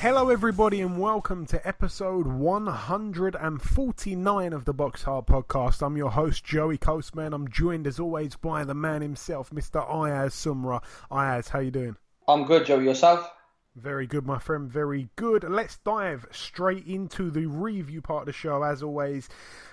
Hello, everybody, and welcome to episode 149 of the Box Hard Podcast. I'm your host, Joey Coastman. I'm joined, as always, by the man himself, Mr. Ayaz Sumra. Ayaz, how you doing? I'm good, Joe. Yourself? Very good, my friend. Very good. Let's dive straight into the review part of the show. As always,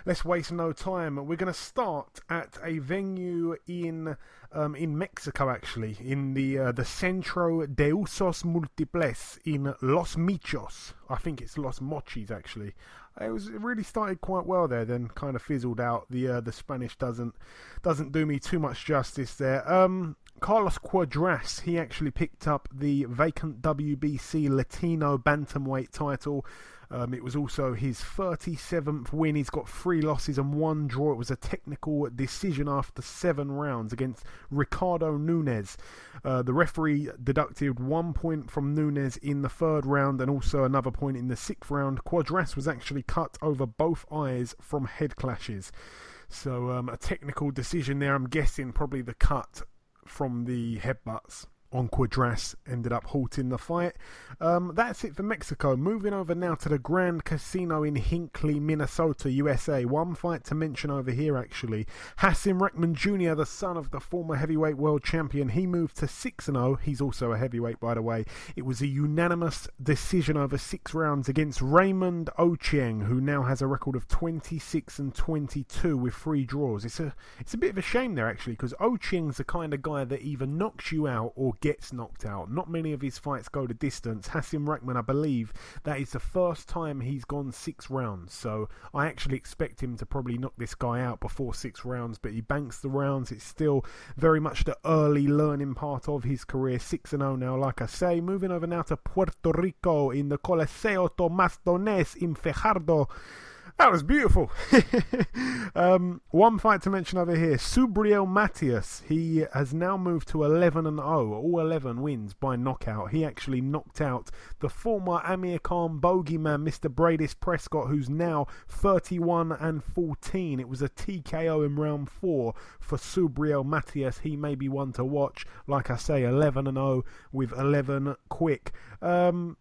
let's waste no time. We're going to start at a venue in um, in Mexico, actually, in the uh, the Centro de Usos Múltiples in Los Michos. I think it's Los Mochis, actually. It was it really started quite well there, then kind of fizzled out. The uh, the Spanish doesn't doesn't do me too much justice there. Um, Carlos Cuadras, he actually picked up the vacant WBC Latino Bantamweight title. Um, it was also his 37th win. He's got three losses and one draw. It was a technical decision after seven rounds against Ricardo Nunez. Uh, the referee deducted one point from Nunez in the third round and also another point in the sixth round. Cuadras was actually cut over both eyes from head clashes. So um, a technical decision there. I'm guessing probably the cut from the headbutts on Cuadras ended up halting the fight. Um, that's it for Mexico. Moving over now to the Grand Casino in Hinckley, Minnesota, USA. One fight to mention over here, actually. Hasim Rahman Jr., the son of the former heavyweight world champion, he moved to 6 0. He's also a heavyweight, by the way. It was a unanimous decision over six rounds against Raymond Ochieng, who now has a record of 26 and 22 with three draws. It's a, it's a bit of a shame there, actually, because Ochieng's the kind of guy that either knocks you out or gets knocked out. Not many of his fights go the distance. Hasim Rahman, I believe, that is the first time he's gone six rounds. So I actually expect him to probably knock this guy out before six rounds, but he banks the rounds. It's still very much the early learning part of his career. 6 and 0 now, like I say. Moving over now to Puerto Rico in the Coliseo Tomás Donés in Fajardo. That was beautiful. um, one fight to mention over here: Subriel Matias. He has now moved to 11 and 0, all 11 wins by knockout. He actually knocked out the former Amir Khan bogeyman, Mr. Breidis Prescott, who's now 31 and 14. It was a TKO in round four for Subriel Matias. He may be one to watch. Like I say, 11 and 0 with 11 quick. Um,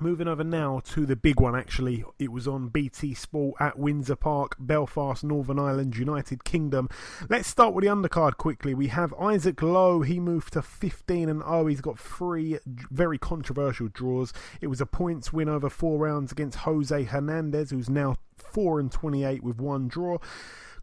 Moving over now to the big one, actually. It was on BT Sport at Windsor Park, Belfast, Northern Ireland, United Kingdom. Let's start with the undercard quickly. We have Isaac Lowe. He moved to 15 and 0. He's got three very controversial draws. It was a points win over four rounds against Jose Hernandez, who's now 4 and 28 with one draw.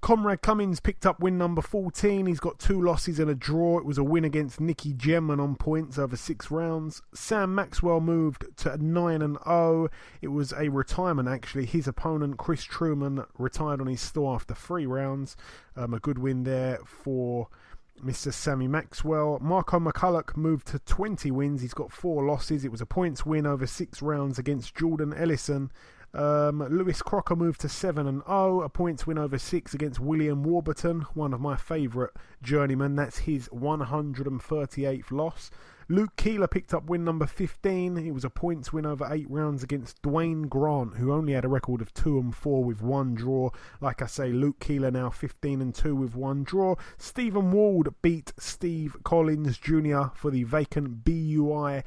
Conrad Cummings picked up win number 14. He's got two losses and a draw. It was a win against Nicky Jenman on points over six rounds. Sam Maxwell moved to 9 and 0. It was a retirement, actually. His opponent, Chris Truman, retired on his store after three rounds. Um, a good win there for. Mr. Sammy Maxwell. Marco McCullough moved to 20 wins. He's got four losses. It was a points win over six rounds against Jordan Ellison. Um, Lewis Crocker moved to 7 and 0, a points win over 6 against William Warburton, one of my favourite journeymen. That's his 138th loss. Luke Keeler picked up win number 15. It was a points win over 8 rounds against Dwayne Grant, who only had a record of 2 and 4 with one draw. Like I say, Luke Keeler now 15 and 2 with one draw. Stephen Ward beat Steve Collins Jr. for the vacant BUI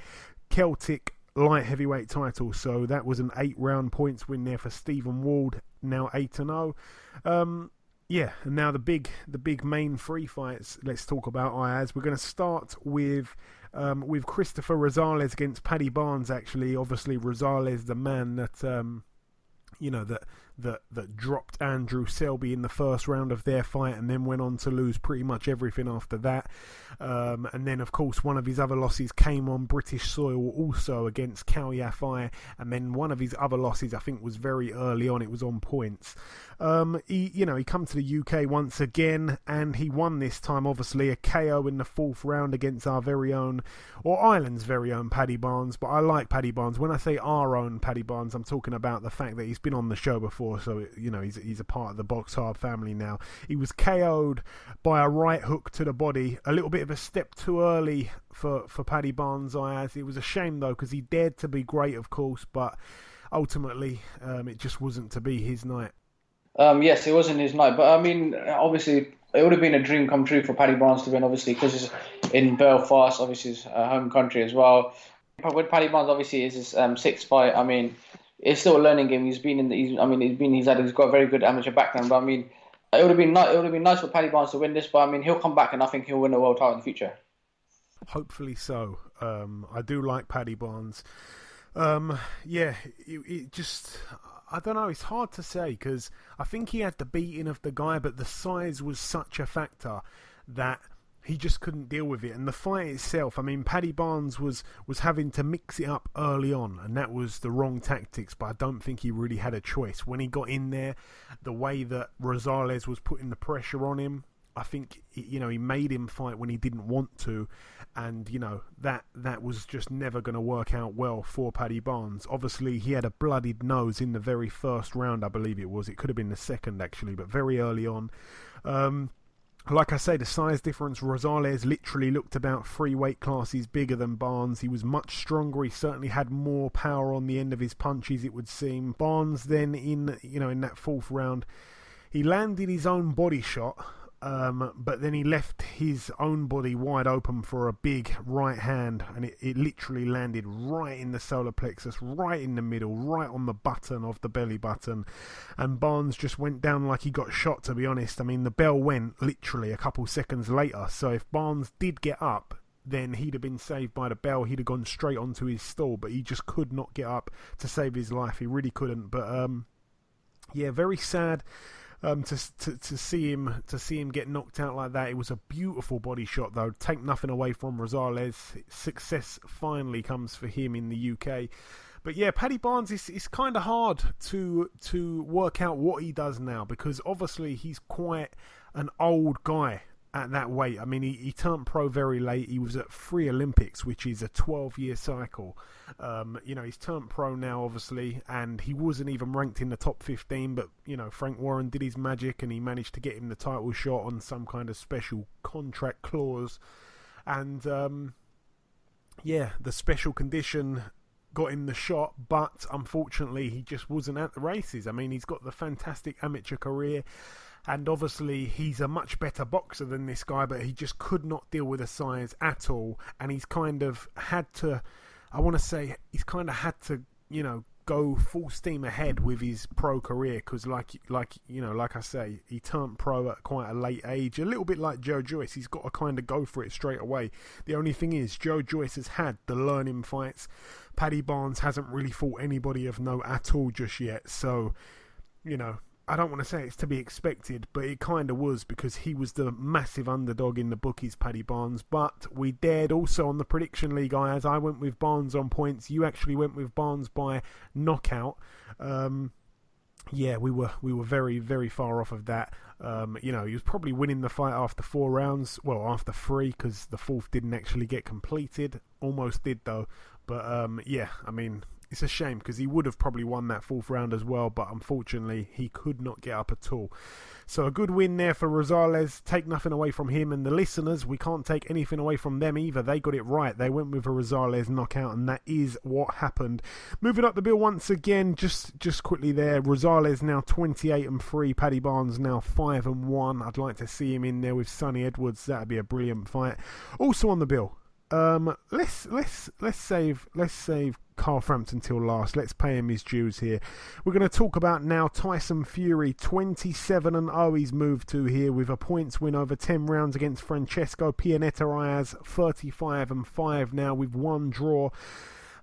Celtic light heavyweight title. So that was an eight round points win there for Stephen Ward. Now eight and zero. Um, yeah, and now the big the big main free fights. Let's talk about Ayaz. We're going to start with um, with Christopher Rosales against Paddy Barnes. Actually, obviously Rosales, the man that um, you know that that that dropped Andrew Selby in the first round of their fight, and then went on to lose pretty much everything after that. Um, and then, of course, one of his other losses came on British soil, also against Kal Yafai. And then one of his other losses, I think, was very early on. It was on points. Um, he, you know, he come to the UK once again, and he won this time. Obviously, a KO in the fourth round against our very own, or Ireland's very own, Paddy Barnes. But I like Paddy Barnes. When I say our own Paddy Barnes, I'm talking about the fact that he's been on the show before, so you know he's he's a part of the Box Hard family now. He was KO'd by a right hook to the body, a little bit of a step too early for for Paddy Barnes. Ayaz It was a shame though because he dared to be great, of course, but ultimately um, it just wasn't to be his night. Um, yes, it wasn't his night, but I mean, obviously, it would have been a dream come true for Paddy Barnes to win, obviously, because it's in Belfast, obviously his uh, home country as well. But with Paddy Barnes, obviously, is his um, sixth fight. I mean, it's still a learning game. He's been in. The, he's, I mean, he's been. He's had. He's got a very good amateur background. But I mean, it would have been. It would have been nice for Paddy Barnes to win this. But I mean, he'll come back, and I think he'll win a world title in the future. Hopefully so. Um, I do like Paddy Barnes. Um, yeah, it, it just I don't know. It's hard to say because I think he had the beating of the guy, but the size was such a factor that he just couldn't deal with it. And the fight itself, I mean, Paddy Barnes was was having to mix it up early on, and that was the wrong tactics. But I don't think he really had a choice when he got in there. The way that Rosales was putting the pressure on him, I think you know he made him fight when he didn't want to, and you know that that was just never going to work out well for Paddy Barnes. Obviously, he had a bloodied nose in the very first round, I believe it was. It could have been the second actually, but very early on. Um, like I say, the size difference, Rosales literally looked about three weight classes bigger than Barnes. He was much stronger. He certainly had more power on the end of his punches, it would seem. Barnes then in you know in that fourth round, he landed his own body shot um, but then he left his own body wide open for a big right hand, and it, it literally landed right in the solar plexus, right in the middle, right on the button of the belly button. And Barnes just went down like he got shot, to be honest. I mean, the bell went literally a couple seconds later, so if Barnes did get up, then he'd have been saved by the bell. He'd have gone straight onto his stall, but he just could not get up to save his life. He really couldn't. But um, yeah, very sad um, to, to to see him to see him get knocked out like that. It was a beautiful body shot, though. Take nothing away from Rosales. Success finally comes for him in the UK. But yeah, Paddy Barnes is it's kind of hard to to work out what he does now because obviously he's quite an old guy at that weight. I mean, he, he turned pro very late. He was at three Olympics, which is a 12 year cycle. Um, you know, he's turned pro now, obviously, and he wasn't even ranked in the top 15. But, you know, Frank Warren did his magic and he managed to get him the title shot on some kind of special contract clause. And, um, yeah, the special condition got him the shot, but unfortunately, he just wasn't at the races. I mean, he's got the fantastic amateur career and obviously he's a much better boxer than this guy, but he just could not deal with the size at all, and he's kind of had to. I want to say he's kind of had to, you know, go full steam ahead with his pro career because, like, like you know, like I say, he turned pro at quite a late age. A little bit like Joe Joyce, he's got to kind of go for it straight away. The only thing is, Joe Joyce has had the learning fights. Paddy Barnes hasn't really fought anybody of note at all just yet, so you know I don't want to say it's to be expected, but it kind of was because he was the massive underdog in the bookies, Paddy Barnes. But we dared also on the prediction league, Ayaz I went with Barnes on points. You actually went with Barnes by knockout. Um, yeah, we were we were very very far off of that. Um, you know, he was probably winning the fight after four rounds. Well, after three because the fourth didn't actually get completed. Almost did though. But um, yeah, I mean, it's a shame because he would have probably won that fourth round as well, but unfortunately he could not get up at all. So a good win there for Rosales. Take nothing away from him and the listeners. We can't take anything away from them either. They got it right. They went with a Rosales knockout, and that is what happened. Moving up the bill once again, just just quickly there. Rosales now 28 and three. Paddy Barnes now five and one. I'd like to see him in there with Sunny Edwards. That'd be a brilliant fight. Also on the bill, um, let's let's let's save let's save Carl Frampton till last. Let's pay him his dues here. We're going to talk about now Tyson Fury, 27 and 0 he's moved to here with a points win over 10 rounds against Francesco Pianeta Ayaz, 35 and 5 now with one draw.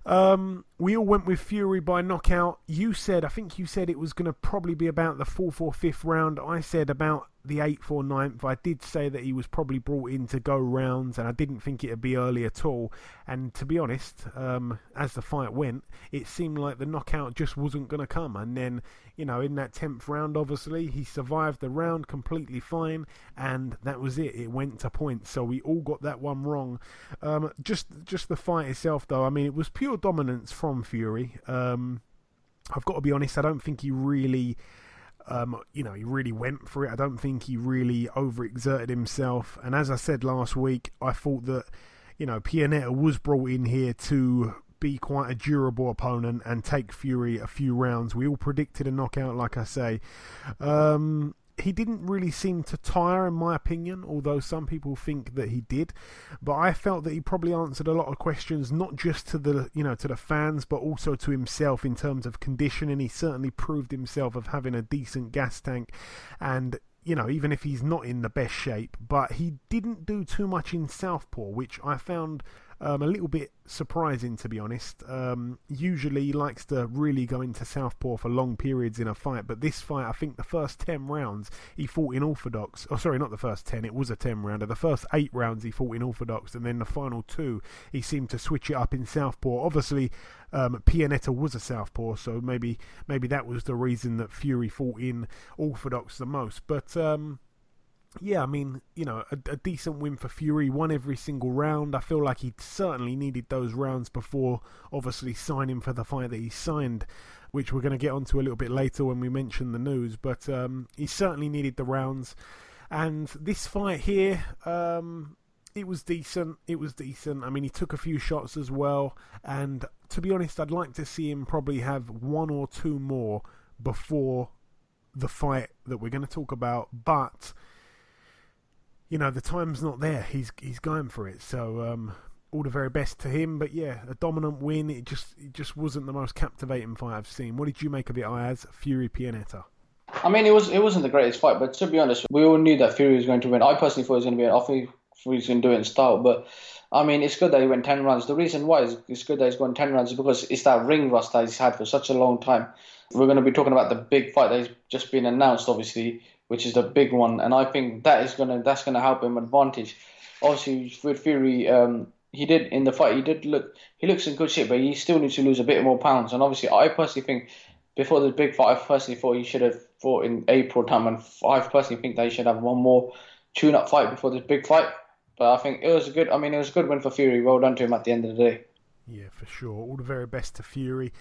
Um, we all went with Fury by knockout. You said, I think you said it was going to probably be about the fourth or fifth round. I said about the eighth or ninth. I did say that he was probably brought in to go rounds, and I didn't think it'd be early at all. And to be honest, um, as the fight went, it seemed like the knockout just wasn't going to come. And then, you know, in that tenth round, obviously he survived the round completely fine, and that was it. It went to points, so we all got that one wrong. Um, just, just the fight itself, though. I mean, it was pure dominance from Fury. Um, I've got to be honest. I don't think he really um, you know, he really went for it. I don't think he really overexerted himself. And as I said last week, I thought that, you know, Pianeta was brought in here to be quite a durable opponent and take Fury a few rounds. We all predicted a knockout, like I say. Um, he didn't really seem to tire, in my opinion, although some people think that he did. But I felt that he probably answered a lot of questions, not just to the you know to the fans, but also to himself in terms of conditioning. He certainly proved himself of having a decent gas tank, and you know even if he's not in the best shape, but he didn't do too much in southpaw, which I found um, a little bit surprising, to be honest. Um, usually he likes to really go into Southpaw for long periods in a fight, but this fight, I think the first 10 rounds he fought in Orthodox. Oh, sorry, not the first 10, it was a 10 rounder. The first 8 rounds he fought in Orthodox, and then the final 2 he seemed to switch it up in Southpaw. Obviously, um, Pianeta was a Southpaw, so maybe maybe that was the reason that Fury fought in Orthodox the most. But. Um, yeah, I mean, you know, a, a, decent win for Fury, won every single round. I feel like he certainly needed those rounds before, obviously, signing for the fight that he signed, which we're going to get onto a little bit later when we mention the news. But um, he certainly needed the rounds. And this fight here, um, it was decent. It was decent. I mean, he took a few shots as well. And to be honest, I'd like to see him probably have one or two more before the fight that we're going to talk about. But you know the time's not there. He's he's going for it. So um, all the very best to him. But yeah, a dominant win. It just it just wasn't the most captivating fight I've seen. What did you make of it, Ayaz? Fury Pianeta. I mean, it was it wasn't the greatest fight, but to be honest, we all knew that Fury was going to win. I personally thought it was going to be an awful. Fury's going to do it in style, but I mean, it's good that he went ten rounds. The reason why is it's good that he's gone ten rounds is because it's that ring rust that he's had for such a long time. We're going to be talking about the big fight that's just been announced, obviously, which is the big one, and I think that is gonna that's gonna help him advantage. Obviously, with Fury, um, he did in the fight. He did look he looks in good shape, but he still needs to lose a bit more pounds. And obviously, I personally think before the big fight, I personally thought he should have fought in April time, and I personally think they should have one more tune-up fight before this big fight. But I think it was a good. I mean, it was a good win for Fury. Well done to him at the end of the day. Yeah, for sure. All the very best to Fury.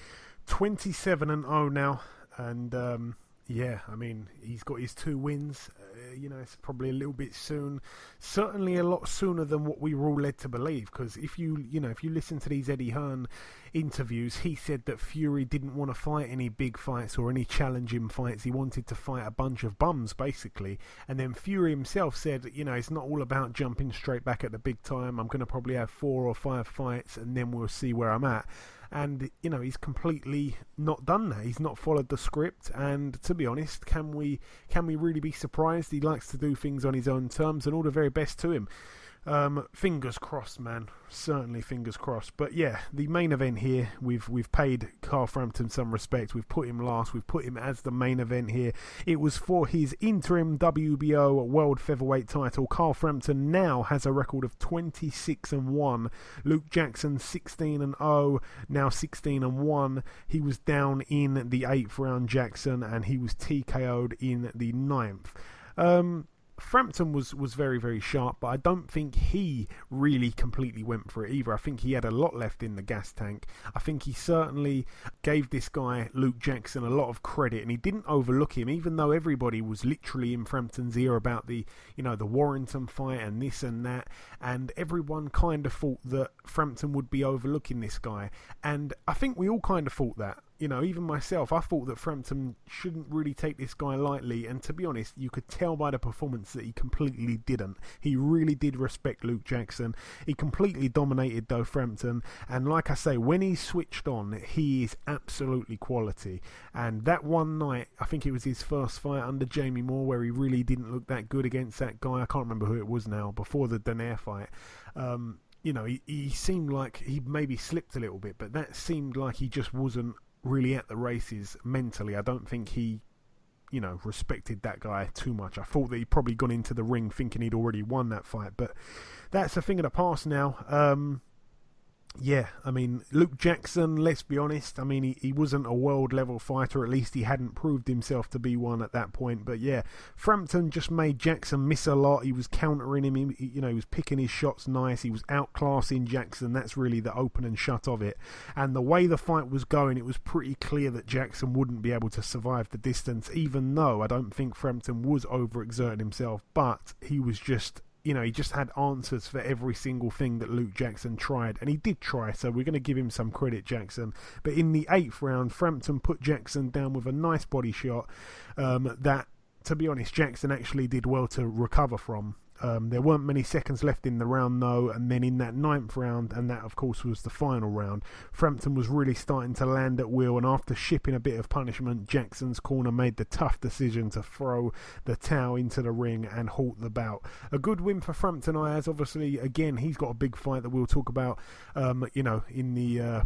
Twenty-seven and zero oh now, and um, yeah, I mean, he's got his two wins. Uh, you know, it's probably a little bit soon. Certainly a lot sooner than what we were all led to believe. Because if you, you know, if you listen to these Eddie Hearn interviews, he said that Fury didn't want to fight any big fights or any challenging fights. He wanted to fight a bunch of bums, basically. And then Fury himself said, you know, it's not all about jumping straight back at the big time. I'm going to probably have four or five fights, and then we'll see where I'm at and you know he's completely not done that. He's not followed the script, and to be honest, can we can we really be surprised? He likes to do things on his own terms, and all the very best to him. Um, fingers crossed, man. Certainly, fingers crossed. But yeah, the main event here, we've we've paid Carl Frampton some respect. We've put him last. We've put him as the main event here. It was for his interim WBO World Featherweight title. Carl Frampton now has a record of 26 and one. Luke Jackson 16 and 0, now 16 and one. He was down in the eighth round, Jackson, and he was TKO'd in the ninth. Um, Frampton was, was very, very sharp, but I don't think he really completely went for it either. I think he had a lot left in the gas tank. I think he certainly gave this guy, Luke Jackson, a lot of credit, and he didn't overlook him, even though everybody was literally in Frampton's ear about the, you know, the Warrington fight and this and that, and everyone kind of thought that Frampton would be overlooking this guy, and I think we all kind of thought that you know, even myself, I thought that Frampton shouldn't really take this guy lightly, and to be honest, you could tell by the performance that he completely didn't. He really did respect Luke Jackson. He completely dominated though Frampton, and like I say, when he switched on, he is absolutely quality. And that one night, I think it was his first fight under Jamie Moore, where he really didn't look that good against that guy. I can't remember who it was now before the Donaire fight. Um, you know, he, he seemed like he maybe slipped a little bit, but that seemed like he just wasn't really at the races mentally. I don't think he, you know, respected that guy too much. I thought that he'd probably gone into the ring thinking he'd already won that fight, but that's a thing of the past now. Um, yeah, I mean, Luke Jackson, let's be honest, I mean, he, he wasn't a world level fighter, at least he hadn't proved himself to be one at that point. But yeah, Frampton just made Jackson miss a lot. He was countering him, he, you know, he was picking his shots nice, he was outclassing Jackson. That's really the open and shut of it. And the way the fight was going, it was pretty clear that Jackson wouldn't be able to survive the distance, even though I don't think Frampton was overexerting himself, but he was just you know, he just had answers for every single thing that Luke Jackson tried, and he did try, so we're going to give him some credit, Jackson. But in the eighth round, Frampton put Jackson down with a nice body shot um, that, to be honest, Jackson actually did well to recover from. Um, there weren't many seconds left in the round, though, and then in that ninth round, and that of course was the final round, Frampton was really starting to land at will, and after shipping a bit of punishment, Jackson's corner made the tough decision to throw the towel into the ring and halt the bout. A good win for Frampton I Ayaz. Obviously, again, he's got a big fight that we'll talk about, um, you know, in the. Uh,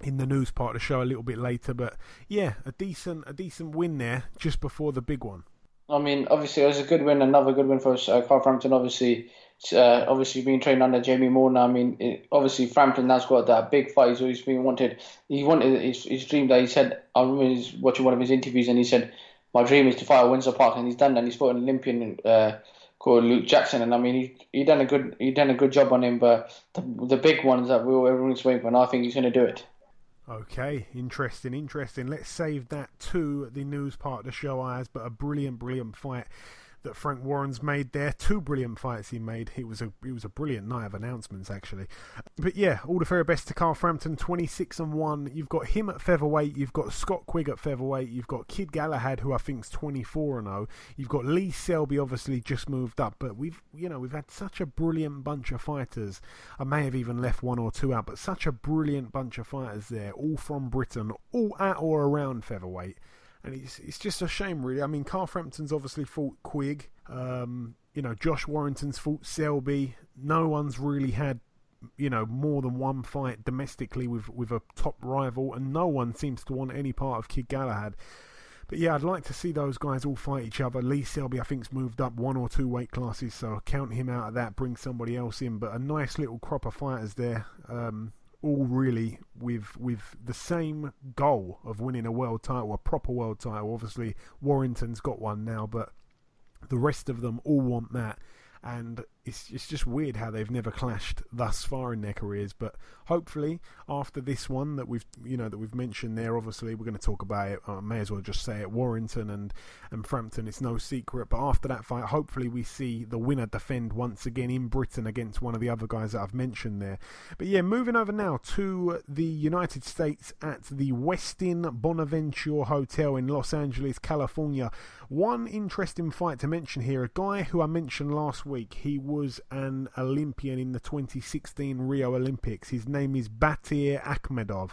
in the news part of the show a little bit later, but yeah, a decent a decent win there just before the big one. I mean, obviously, it was a good win, another good win for uh, Carl Frampton. Obviously, uh, obviously being trained under Jamie Moore now. I mean, it, obviously Frampton has got that big fight. He's always been wanted. He wanted his, his dream that he said. I remember he's watching one of his interviews and he said, "My dream is to fight at Windsor Park," and he's done that. He's fought an Olympian uh, called Luke Jackson, and I mean, he he done a good he done a good job on him. But the the big ones that we all everyone's waiting for, and I think he's going to do it. Okay, interesting, interesting. Let's save that to the news part of the show, as but a brilliant, brilliant fight that Frank Warren's made there. Two brilliant fights he made. It was a it was a brilliant night of announcements actually. But yeah, all the very best to Carl Frampton, twenty six and one. You've got him at featherweight. You've got Scott Quigg at featherweight. You've got Kid Galahad, who I think's twenty four and zero. Oh. You've got Lee Selby, obviously just moved up. But we've you know we've had such a brilliant bunch of fighters. I may have even left one or two out, but such a brilliant bunch of fighters there, all from Britain, all at or around featherweight and it's it's just a shame, really. I mean, Carl Frampton's obviously fought Quigg. Um, you know, Josh Warrington's fought Selby. No one's really had you know more than one fight domestically with with a top rival, and no one seems to want any part of Kid Galahad. But yeah, I'd like to see those guys all fight each other. Lee Selby, I think's moved up one or two weight classes, so count him out of that. Bring somebody else in, but a nice little crop of fighters there. Um, all really with with the same goal of winning a world title, a proper world title. Obviously, Warrington's got one now, but the rest of them all want that and it's it's just weird how they've never clashed thus far in their careers. But hopefully, after this one that we've you know that we've mentioned there, obviously we're going to talk about it. I may as well just say it: Warrington and and Frampton. It's no secret. But after that fight, hopefully we see the winner defend once again in Britain against one of the other guys that I've mentioned there. But yeah, moving over now to the United States at the Westin Bonaventure Hotel in Los Angeles, California. One interesting fight to mention here: a guy who I mentioned last week. He was an Olympian in the 2016 Rio Olympics. His name is Batir Akhmedov.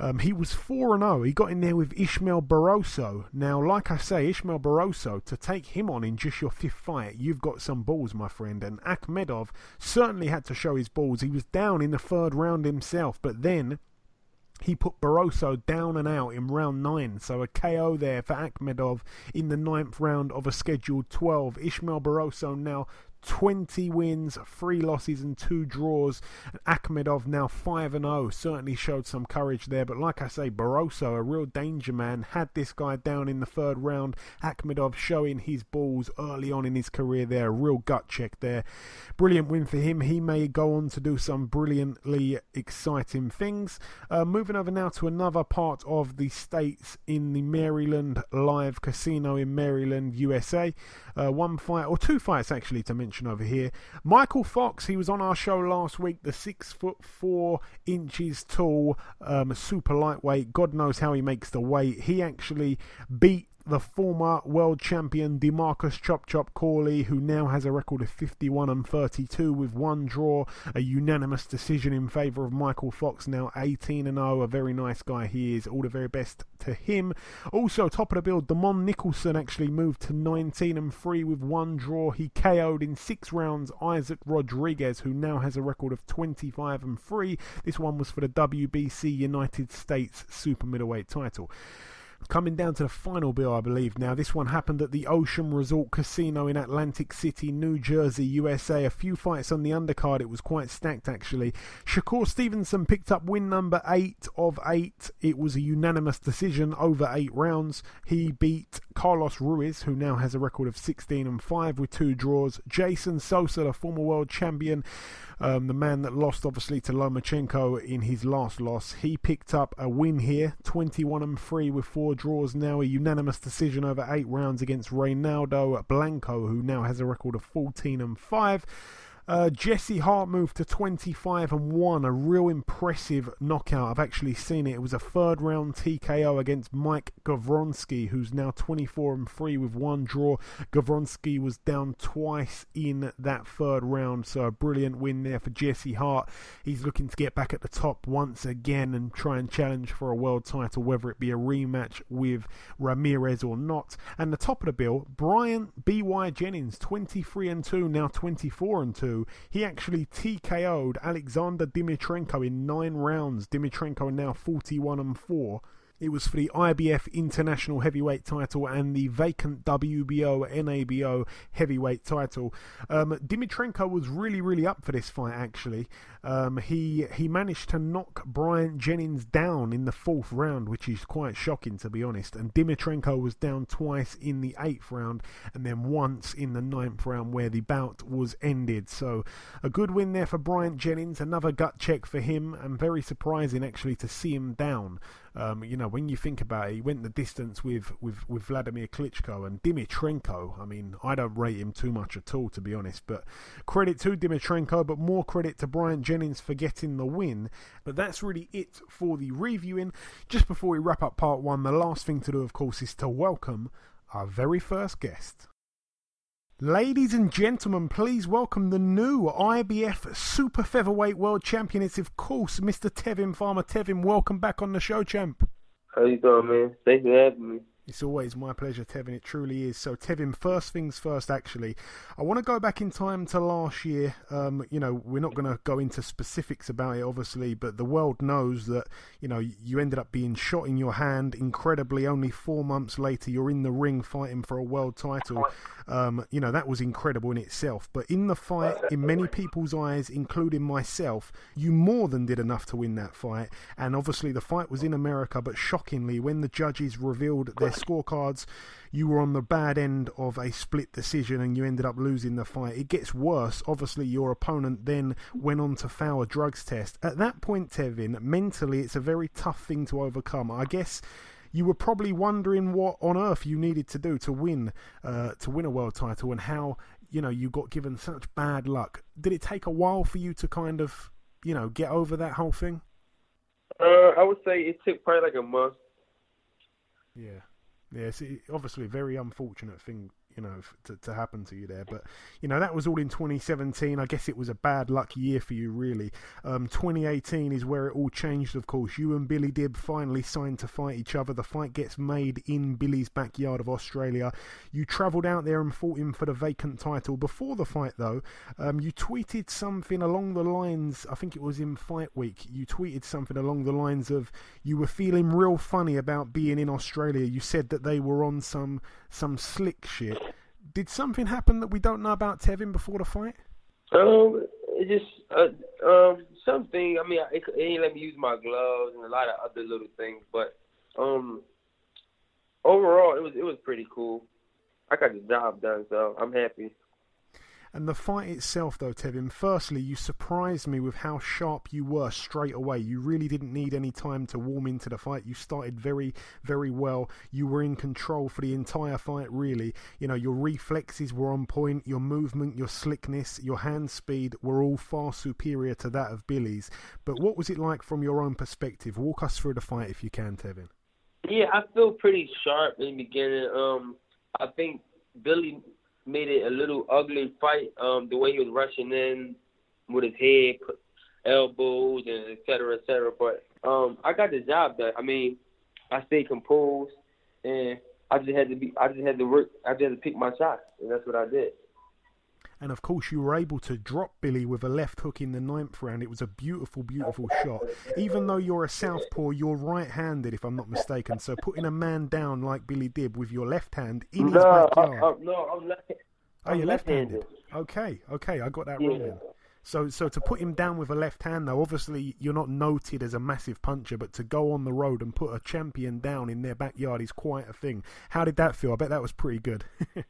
Um, he was 4 0. He got in there with Ishmael Barroso. Now, like I say, Ishmael Barroso, to take him on in just your fifth fight, you've got some balls, my friend. And Akhmedov certainly had to show his balls. He was down in the third round himself, but then he put Barroso down and out in round 9, so a KO there for Akhmedov in the ninth round of a scheduled 12. Ishmael Barroso now 20 wins, 3 losses, and 2 draws. And Akhmedov now 5 and 0. Certainly showed some courage there. But like I say, Barroso, a real danger man, had this guy down in the third round. Akhmedov showing his balls early on in his career there. A real gut check there. Brilliant win for him. He may go on to do some brilliantly exciting things. Uh, moving over now to another part of the States in the Maryland Live Casino in Maryland, USA. Uh, one fight, or two fights actually, to mention over here. Michael Fox, he was on our show last week, the six foot four inches tall, um, super lightweight. God knows how he makes the weight. He actually beat the former world champion Demarcus Chop Chop Corley, who now has a record of 51 and 32 with one draw, a unanimous decision in favour of Michael Fox, now 18 and 0. A very nice guy he is. All the very best to him. Also, top of the bill, Demond Nicholson actually moved to 19 and 3 with one draw. He KO'd in six rounds Isaac Rodriguez, who now has a record of 25 and 3. This one was for the WBC United States Super Middleweight title. Coming down to the final bill, I believe now. This one happened at the Ocean Resort Casino in Atlantic City, New Jersey, USA. A few fights on the undercard. It was quite stacked, actually. Shakur Stevenson picked up win number eight of eight. It was a unanimous decision over eight rounds. He beat Carlos Ruiz, who now has a record of 16 and 5 with two draws. Jason Sosa, the former world champion, um, the man that lost obviously to Lomachenko in his last loss, he picked up a win here, 21 and 3 with four draws. Now a unanimous decision over eight rounds against Reynaldo Blanco, who now has a record of 14 and 5. Uh, Jesse Hart moved to 25 and 1, a real impressive knockout. I've actually seen it. It was a third round TKO against Mike Gavronski, who's now 24 and 3 with one draw. Gavronski was down twice in that third round, so a brilliant win there for Jesse Hart. He's looking to get back at the top once again and try and challenge for a world title, whether it be a rematch with Ramirez or not. And the top of the bill, Bryant B.Y. Jennings, 23 and 2, now 24 and 2 he actually TKO'd Alexander Dimitrenko in nine rounds. Dimitrenko now 41 and 4. It was for the IBF International Heavyweight title and the vacant WBO NABO Heavyweight title. Um, Dimitrenko was really, really up for this fight. Actually, um, he he managed to knock Bryant Jennings down in the fourth round, which is quite shocking to be honest. And Dimitrenko was down twice in the eighth round, and then once in the ninth round, where the bout was ended. So a good win there for Bryant Jennings. Another gut check for him, and very surprising actually to see him down. Um, you know, when you think about it, he went the distance with, with, with Vladimir Klitschko and Dimitrenko. I mean, I don't rate him too much at all, to be honest. But credit to Dimitrenko, but more credit to Bryant Jennings for getting the win. But that's really it for the reviewing. Just before we wrap up part one, the last thing to do, of course, is to welcome our very first guest. Ladies and gentlemen, please welcome the new IBF Super Featherweight World Champion. It's of course Mr. Tevin Farmer. Tevin, welcome back on the show, champ. How you doing, man? Thanks for having me. It's always my pleasure, Tevin. It truly is. So, Tevin, first things first, actually, I want to go back in time to last year. Um, you know, we're not going to go into specifics about it, obviously, but the world knows that, you know, you ended up being shot in your hand. Incredibly, only four months later, you're in the ring fighting for a world title. Um, you know, that was incredible in itself. But in the fight, in many people's eyes, including myself, you more than did enough to win that fight. And obviously, the fight was in America, but shockingly, when the judges revealed their scorecards, you were on the bad end of a split decision and you ended up losing the fight. It gets worse. Obviously, your opponent then went on to fail a drugs test. At that point, Tevin, mentally, it's a very tough thing to overcome. I guess you were probably wondering what on earth you needed to do to win uh, to win a world title and how you know you got given such bad luck. Did it take a while for you to kind of you know get over that whole thing? Uh, I would say it took probably like a month. Yeah, yeah. It's obviously a very unfortunate thing you know, to, to happen to you there. But, you know, that was all in 2017. I guess it was a bad luck year for you, really. Um, 2018 is where it all changed, of course. You and Billy Dib finally signed to fight each other. The fight gets made in Billy's backyard of Australia. You travelled out there and fought him for the vacant title. Before the fight, though, um, you tweeted something along the lines, I think it was in Fight Week, you tweeted something along the lines of you were feeling real funny about being in Australia. You said that they were on some some slick shit did something happen that we don't know about Tevin before the fight? Um, it just uh, um something. I mean, it, it ain't let me use my gloves and a lot of other little things, but um, overall, it was it was pretty cool. I got the job done, so I'm happy. And the fight itself, though, Tevin, firstly, you surprised me with how sharp you were straight away. You really didn't need any time to warm into the fight. You started very, very well. You were in control for the entire fight, really. You know, your reflexes were on point, your movement, your slickness, your hand speed were all far superior to that of Billy's. But what was it like from your own perspective? Walk us through the fight if you can, Tevin. Yeah, I feel pretty sharp in the beginning. Um, I think Billy made it a little ugly fight. Um, the way he was rushing in with his head, elbows, and et cetera, et cetera. But um, I got the job done. I mean, I stayed composed, and I just had to be. I just had to work. I just had to pick my shots, and that's what I did. And of course, you were able to drop Billy with a left hook in the ninth round. It was a beautiful, beautiful shot. Even though you're a southpaw, you're right-handed, if I'm not mistaken. So putting a man down like Billy did with your left hand in his No, I, backyard. I, no, I'm left. oh, you're left-handed. left-handed. Okay, okay, I got that wrong Yeah. then. So, so to put him down with a left hand, though, obviously you're not noted as a massive puncher, but to go on the road and put a champion down in their backyard is quite a thing. How did that feel? I bet that was pretty good.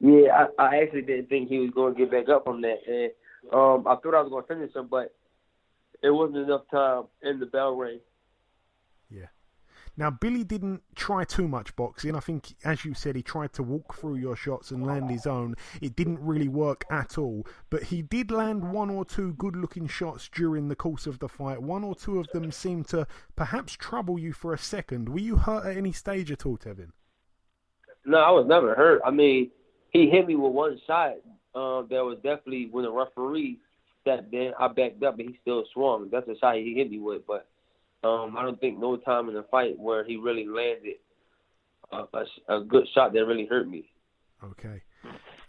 Yeah, I, I actually didn't think he was going to get back up on that, and um, I thought I was going to finish him, but it wasn't enough time in the bell ring. Yeah. Now, Billy didn't try too much boxing. I think, as you said, he tried to walk through your shots and land his own. It didn't really work at all. But he did land one or two good looking shots during the course of the fight. One or two of them seemed to perhaps trouble you for a second. Were you hurt at any stage at all, Tevin? No, I was never hurt. I mean, he hit me with one shot. Um, that was definitely when the referee stepped in. I backed up, and he still swung. That's the shot he hit me with. But um, I don't think no time in the fight where he really landed a, a, a good shot that really hurt me. Okay.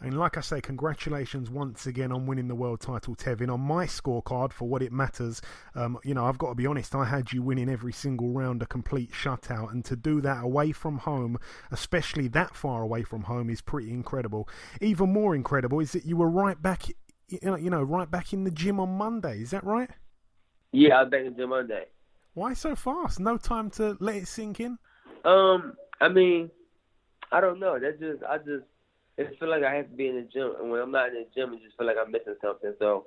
And like I say, congratulations once again on winning the world title, Tevin. On my scorecard, for what it matters, um, you know, I've got to be honest, I had you winning every single round a complete shutout. And to do that away from home, especially that far away from home, is pretty incredible. Even more incredible is that you were right back, you know, right back in the gym on Monday. Is that right? Yeah, I was back in the gym Monday. Why so fast? No time to let it sink in? Um, I mean, I don't know. That just I just it feel like I have to be in the gym, and when I'm not in the gym, it just feel like I'm missing something. So,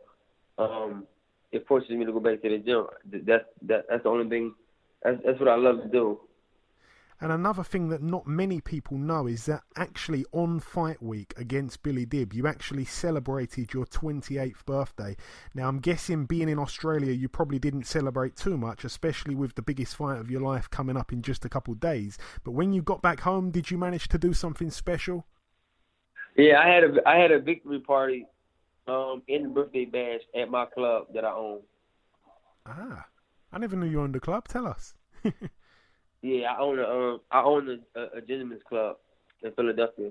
um, it forces me to go back to the gym. That's that that's the only thing. That's that's what I love to do. And another thing that not many people know is that actually on fight week against Billy Dib, you actually celebrated your 28th birthday. Now, I'm guessing being in Australia, you probably didn't celebrate too much, especially with the biggest fight of your life coming up in just a couple of days. But when you got back home, did you manage to do something special? Yeah, I had a I had a victory party, um, in the birthday bash at my club that I own. Ah, I never knew you owned a club. Tell us. Yeah, I own a um I own a, a, gentleman's club in Philadelphia.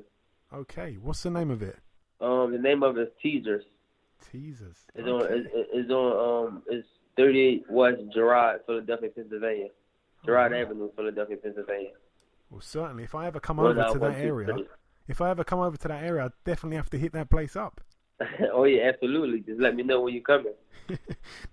okay, what's the name of it? Um, the name of it is Teasers. Teasers. It's on Okay. it's, it's on um it's 38 West Girard, Philadelphia, Pennsylvania. Girard wow. Avenue, Philadelphia, Pennsylvania. Well, certainly, if I ever come One over to that area. If I ever come over to that area, I definitely have to hit that place up. oh yeah, absolutely. Just let me know when you're coming.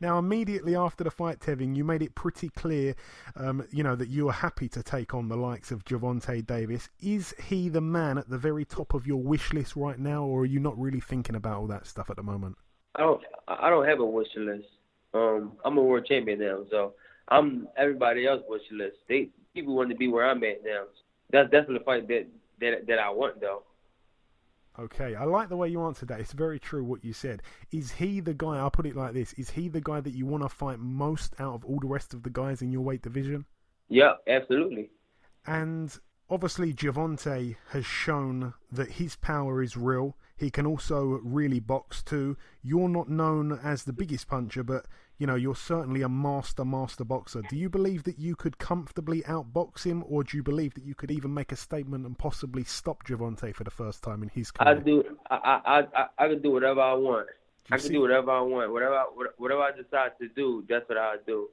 now, immediately after the fight, Tevin, you made it pretty clear, um, you know, that you were happy to take on the likes of Gervonta Davis. Is he the man at the very top of your wish list right now, or are you not really thinking about all that stuff at the moment? I don't I don't have a wish list. Um, I'm a world champion now, so I'm everybody else's wish list. They people want to be where I'm at now. That's definitely the fight that that that I want though. Okay, I like the way you answered that. It's very true what you said. Is he the guy? I'll put it like this: Is he the guy that you want to fight most out of all the rest of the guys in your weight division? Yeah, absolutely. And obviously, Gervonta has shown that his power is real. He can also really box too. You're not known as the biggest puncher, but you know you're certainly a master, master boxer. Do you believe that you could comfortably outbox him, or do you believe that you could even make a statement and possibly stop Gervonta for the first time in his career? I do. I I I, I can do whatever I want. you I can see- do whatever I want. Whatever I, whatever I decide to do, that's what I do.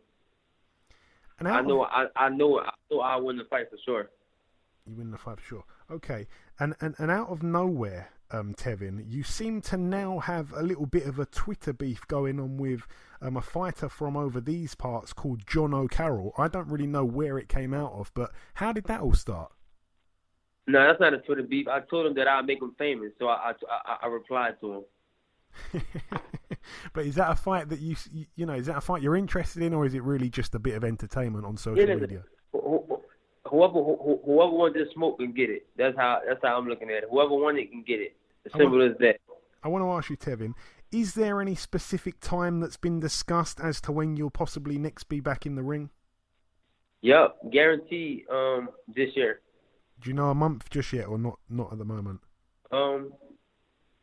And I know. I I know. I know I win the fight for sure. You win the fight for sure. Okay, and and, and out of nowhere, um, Tevin, you seem to now have a little bit of a Twitter beef going on with um, a fighter from over these parts called Jono Carroll. I don't really know where it came out of, but how did that all start? No, that's not a Twitter beef. I told him that I'd make him famous, so I I, I, I replied to him. but is that a fight that you you- know is that a fight you're interested in, or is it really just a bit of entertainment on social Yeah, media? Wh- wh- Whoever whoever wants this smoke can get it. That's how that's how I'm looking at it. Whoever wants it can get it. Simple as that. I want to ask you, Tevin, is there any specific time that's been discussed as to when you'll possibly next be back in the ring? Yep, guaranteed. Um, this year. Do you know a month just yet, or not? Not at the moment. Um,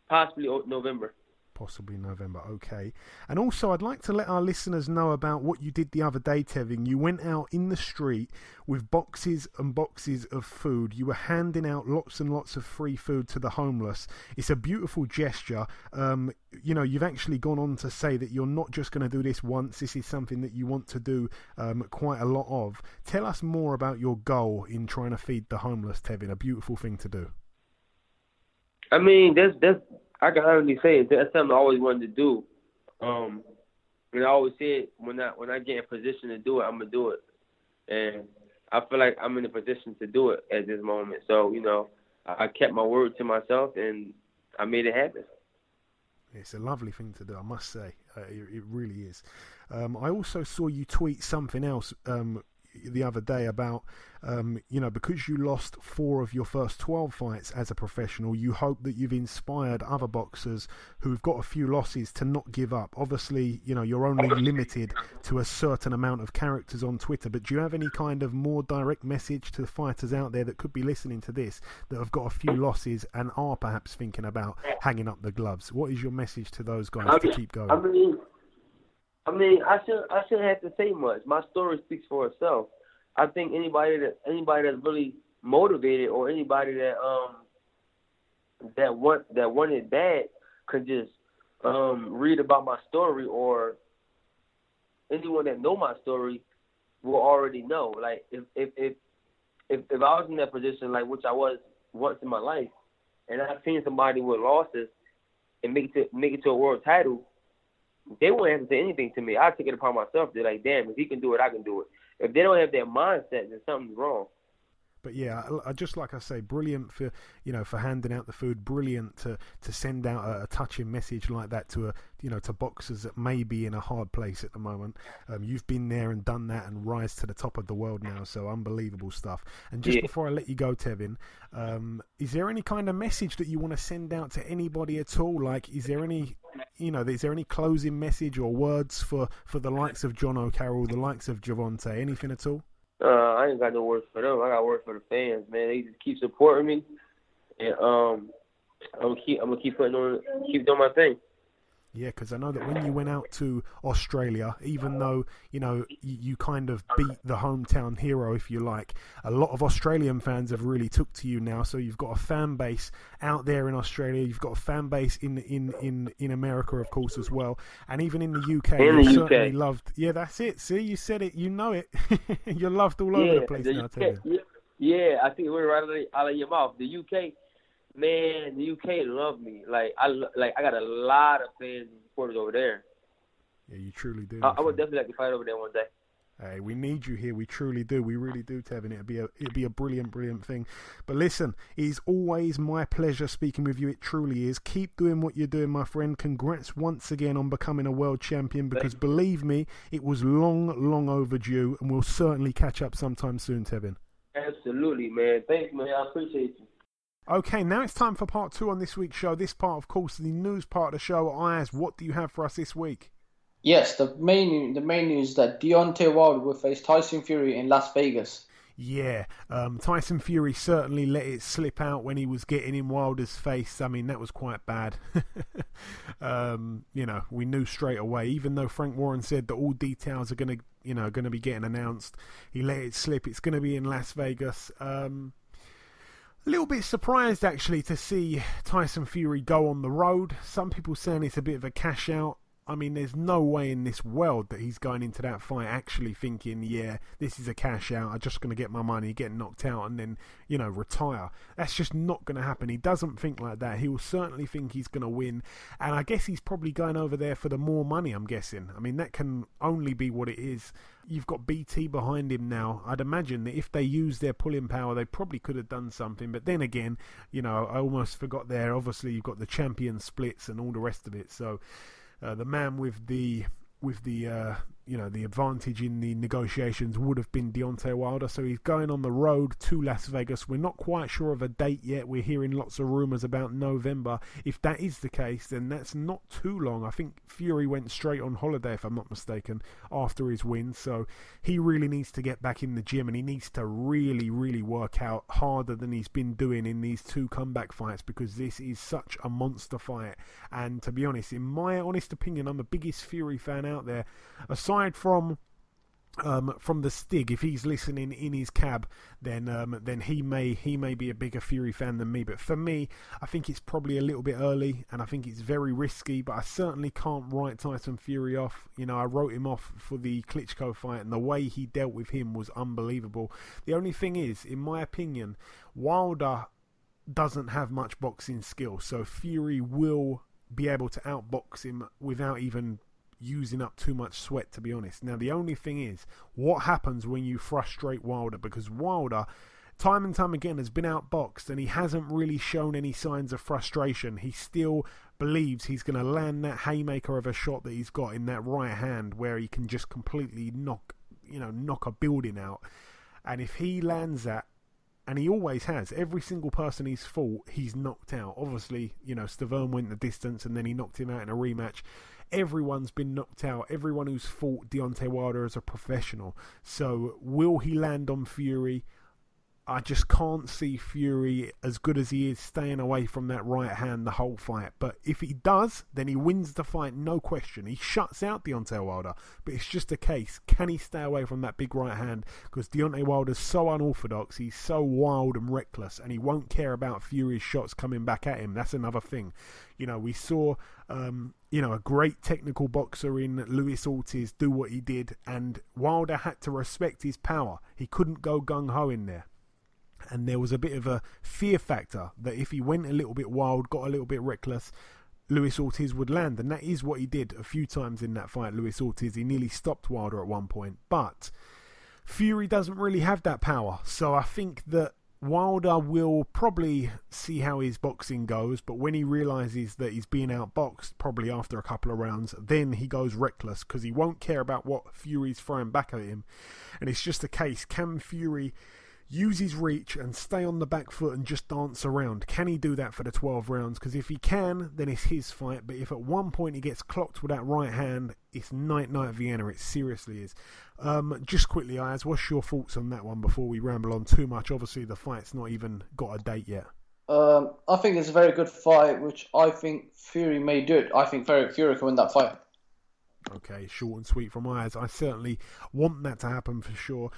possibly November. Possibly November. Okay. And also, I'd like to let our listeners know about what you did the other day, Tevin. You went out in the street with boxes and boxes of food. You were handing out lots and lots of free food to the homeless. It's a beautiful gesture. Um, you know, you've actually gone on to say that you're not just going to do this once. This is something that you want to do um, quite a lot of. Tell us more about your goal in trying to feed the homeless, Tevin. A beautiful thing to do. I mean, that's that's I can honestly say. That's something I always wanted to do. Um, and I always said when I when I get in position to do it, I'm gonna do it. And I feel like I'm in a position to do it at this moment. So you know, I, I kept my word to myself and I made it happen. It's a lovely thing to do, I must say. Uh, it, it, really is. Um, I also saw you tweet something else um, the other day about, um, you know, because you lost four of your first 12 fights as a professional, you hope that you've inspired other boxers who've got a few losses to not give up. Obviously, you know, you're only limited to a certain amount of characters on Twitter, but do you have any kind of more direct message to the fighters out there that could be listening to this that have got a few losses and are perhaps thinking about hanging up the gloves? What is your message to those guys I to keep going? I mean, I mean, I shouldn't I shouldn't have to say much. My story speaks for itself. I think anybody that anybody that's really motivated or anybody that um that want that want it bad could just um read about my story or anyone that know my story will already know. Like if if if if, if I was in that position like which I was once in my life and I've seen somebody with losses and make it to make it to a world title, they won't have to say anything to me. I take it upon myself. They're like, damn, if he can do it, I can do it. If they don't have that mindset, then something's wrong. But yeah, I, I just like I say, brilliant for you know for handing out the food. Brilliant to to send out a, a, touching message like that to a you know to boxers that may be in a hard place at the moment. Um, you've been there and done that and rise to the top of the world now. So unbelievable stuff. And just Yeah. before I let you go, Tevin, um, is there any kind of message that you want to send out to anybody at all? Like, is there any you know, is there any closing message or words for for the likes of Jono Carroll, the likes of Gervonta, anything at all? Uh, I ain't got no words for them. I got words for the fans, man. They just keep supporting me, and um, I'm gonna keep I'm gonna keep putting on keep doing my thing. Yeah, because I know that when you went out to Australia, even though you know you, you kind of beat the hometown hero, if you like, a lot of Australian fans have really took to you now. So you've got a fan base out there in Australia. You've got a fan base in in in in America, of course, as well, and even in the UK. In the certainly UK. loved. Yeah, that's it. See, you said it. You know it. you're loved all over yeah, the place the now, UK, yeah, yeah, I think we're right out of your mouth. The UK, man, the UK love me. Like I like I got a lot of fans and supporters over there. Yeah, you truly do. I, I would definitely like to fight over there one day. Hey, we need you here. We truly do. We really do, Tevin. It'd be a it'd be a brilliant, brilliant thing. But listen, it is always my pleasure speaking with you. It truly is. Keep doing what you're doing, my friend. Congrats once again on becoming a world champion. Because believe me, it was long, long overdue, and we'll certainly catch up sometime soon, Tevin. Absolutely, man. Thanks, man. I appreciate you. Okay, now it's time for part two on this week's show. This part, of course, the news part of the show. Ayaz, what do you have for us this week? Yes, the main the main news is that Deontay Wilder will face Tyson Fury in Las Vegas. Yeah, um, Tyson Fury certainly let it slip out when he was getting in Wilder's face. I mean, that was quite bad. um, you know, we knew straight away. Even though Frank Warren said that all details are going to, you know, going to be getting announced, he let it slip. It's going to be in Las Vegas. Um, a little bit surprised actually to see Tyson Fury go on the road. Some people saying it's a bit of a cash out. I mean, there's no way in this world that he's going into that fight actually thinking, yeah, this is a cash out. I'm just going to get my money, get knocked out, and then, you know, retire. That's just not going to happen. He doesn't think like that. He will certainly think he's going to win. And I guess he's probably going over there for the more money, I'm guessing. I mean, that can only be what it is. You've got BT behind him now. I'd imagine that if they used their pulling power, they probably could have done something. But then again, you know, I almost forgot there. Obviously, you've got the champion splits and all the rest of it. So the man with the with the uh, you know, the advantage in the negotiations would have been Deontay Wilder. So he's going on the road to Las Vegas. We're not quite sure of a date yet. We're hearing lots of rumours about November. If that is the case, then that's not too long. I think Fury went straight on holiday, if I'm not mistaken, after his win. So he really needs to get back in the gym and he needs to really, really work out harder than he's been doing in these two comeback fights because this is such a monster fight. And to be honest, in my honest opinion, I'm the biggest Fury fan out there. Aside from um, from the Stig, if he's listening in his cab, then um, then he may he may be a bigger Fury fan than me. But for me, I think it's probably a little bit early, and I think it's very risky. But I certainly can't write Tyson Fury off. You know, I wrote him off for the Klitschko fight, and the way he dealt with him was unbelievable. The only thing is, in my opinion, Wilder doesn't have much boxing skill, so Fury will be able to outbox him without even using up too much sweat, to be honest. Now, the only thing is, what happens when you frustrate Wilder? Because Wilder, time and time again, has been outboxed and he hasn't really shown any signs of frustration. He still believes he's going to land that haymaker of a shot that he's got in that right hand where he can just completely knock, you know, knock a building out. And if he lands that, and he always has. Every single person he's fought, he's knocked out. Obviously, you know, Stiverne went the distance and then he knocked him out in a rematch. Everyone's been knocked out. Everyone who's fought Deontay Wilder is a professional. So, will he land on Fury? I just can't see Fury as good as he is staying away from that right hand the whole fight. But if he does, then he wins the fight, no question. He shuts out Deontay Wilder. But it's just a case can he stay away from that big right hand? Because Deontay Wilder's so unorthodox, he's so wild and reckless, and he won't care about Fury's shots coming back at him. That's another thing. You know, we saw, um, you know, a great technical boxer in Luis Ortiz do what he did, and Wilder had to respect his power. He couldn't go gung ho in there and there was a bit of a fear factor that if he went a little bit wild, got a little bit reckless, Luis Ortiz would land, and that is what he did a few times in that fight. Luis Ortiz, he nearly stopped Wilder at one point, but Fury doesn't really have that power, so I think that Wilder will probably see how his boxing goes, but when he realizes that he's being outboxed, probably after a couple of rounds, then he goes reckless because he won't care about what Fury's throwing back at him. And it's just a case can Fury use his reach and stay on the back foot and just dance around. Can he do that for the 12 rounds? Because if he can, then it's his fight. But if at one point he gets clocked with that right hand, it's night night Vienna. It seriously is. Um, just quickly, Ayaz, what's your thoughts on that one before we ramble on too much? Obviously, the fight's not even got a date yet. Um, I think it's a very good fight, which I think Fury may do it. I think Fury can win that fight. Okay, short and sweet from Ayaz. I certainly want that to happen for sure.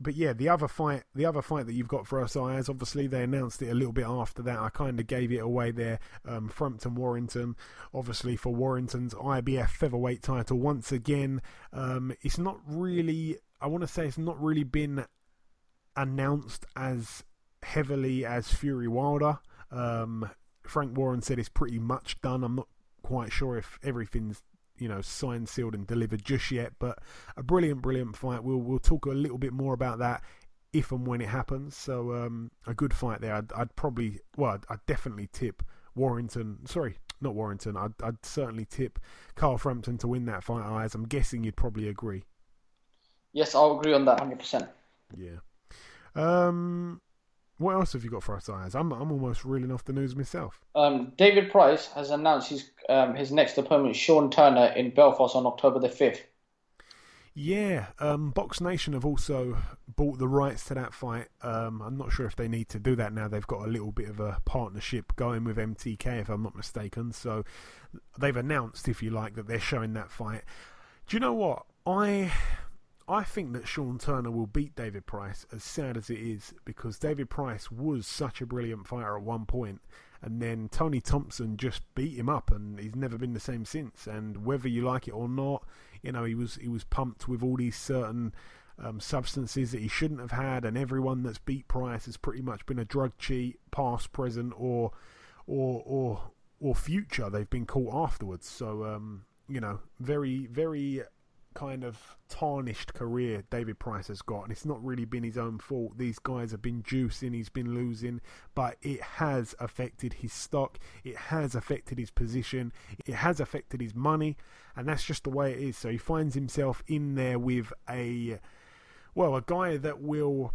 But yeah, the other fight, the other fight that you've got for us, Ayaz. Obviously, they announced it a little bit after that. I kind of gave it away there. Um, Frampton Warrington, obviously for Warrington's IBF featherweight title once again. Um, it's not really. I want to say it's not really been announced as heavily as Fury Wilder. Um, Frank Warren said it's pretty much done. I'm not quite sure if everything's you know signed, sealed, and delivered just yet. But a brilliant, brilliant fight. We'll we'll talk a little bit more about that if and when it happens. So um, a good fight there. I'd, I'd probably, well, I'd, I'd, definitely tip Warrington. Sorry, not Warrington. I'd, I'd certainly tip Carl Frampton to win that fight. As I'm guessing you'd probably agree. Yes, I'll agree on that 100. percent Yeah. Um, what else have you got for us, Ayaz? I'm I'm almost reeling off the news myself. Um, David Price has announced his um, his next opponent, Sean Turner, in Belfast on October the fifth. Yeah, um, Box Nation have also bought the rights to that fight. Um, I'm not sure if they need to do that now. They've got a little bit of a partnership going with MTK, if I'm not mistaken. So they've announced, if you like, that they're showing that fight. Do you know what I? I think that Sean Turner will beat David Price, as sad as it is, because David Price was such a brilliant fighter at one point, and then Tony Thompson just beat him up, and he's never been the same since. And whether you like it or not, you know he was he was pumped with all these certain um, substances that he shouldn't have had, and everyone that's beat Price has pretty much been a drug cheat, past, present, or or or or future. They've been caught afterwards. So um, you know, very very kind of tarnished career David Price has got, and it's not really been his own fault. These guys have been juicing, he's been losing, but it has affected his stock, it has affected his position, it has affected his money, and that's just the way it is. So he finds himself in there with a well, a guy that will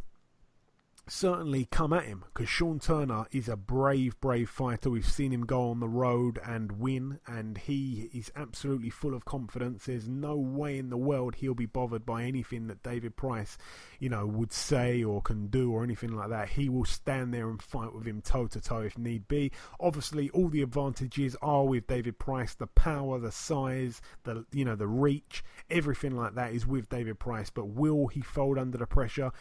certainly come at him because Sean Turner is a brave, brave fighter. We've seen him go on the road and win, and he is absolutely full of confidence. There's no way in the world he'll be bothered by anything that David Price, you know, would say or can do or anything like that. He will stand there and fight with him toe to toe if need be. Obviously, all the advantages are with David Price: the power, the size, the you know, the reach, everything like that is with David Price. But will he fold under the pressure?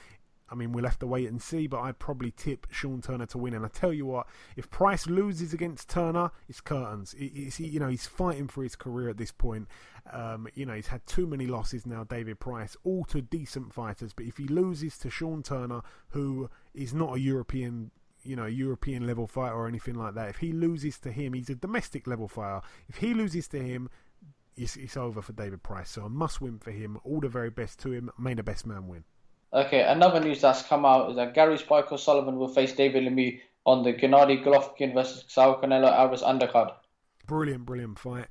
I mean, we'll have to wait and see, but I'd probably tip Sean Turner to win. And I tell you what, if Price loses against Turner, it's curtains. It's, you know, he's fighting for his career at this point. Um, you know, he's had too many losses now, David Price, all to decent fighters. But if he loses to Sean Turner, who is not a European you know, European level fighter or anything like that. If he loses to him, he's a domestic level fighter. If he loses to him, it's, it's over for David Price. So a must win for him. All the very best to him. May the best man win. Okay, another news that's come out is that Gary Spike O'Sullivan will face David Lemieux on the Gennady Golovkin versus Saul Canelo Alvarez undercard. Brilliant, brilliant fight.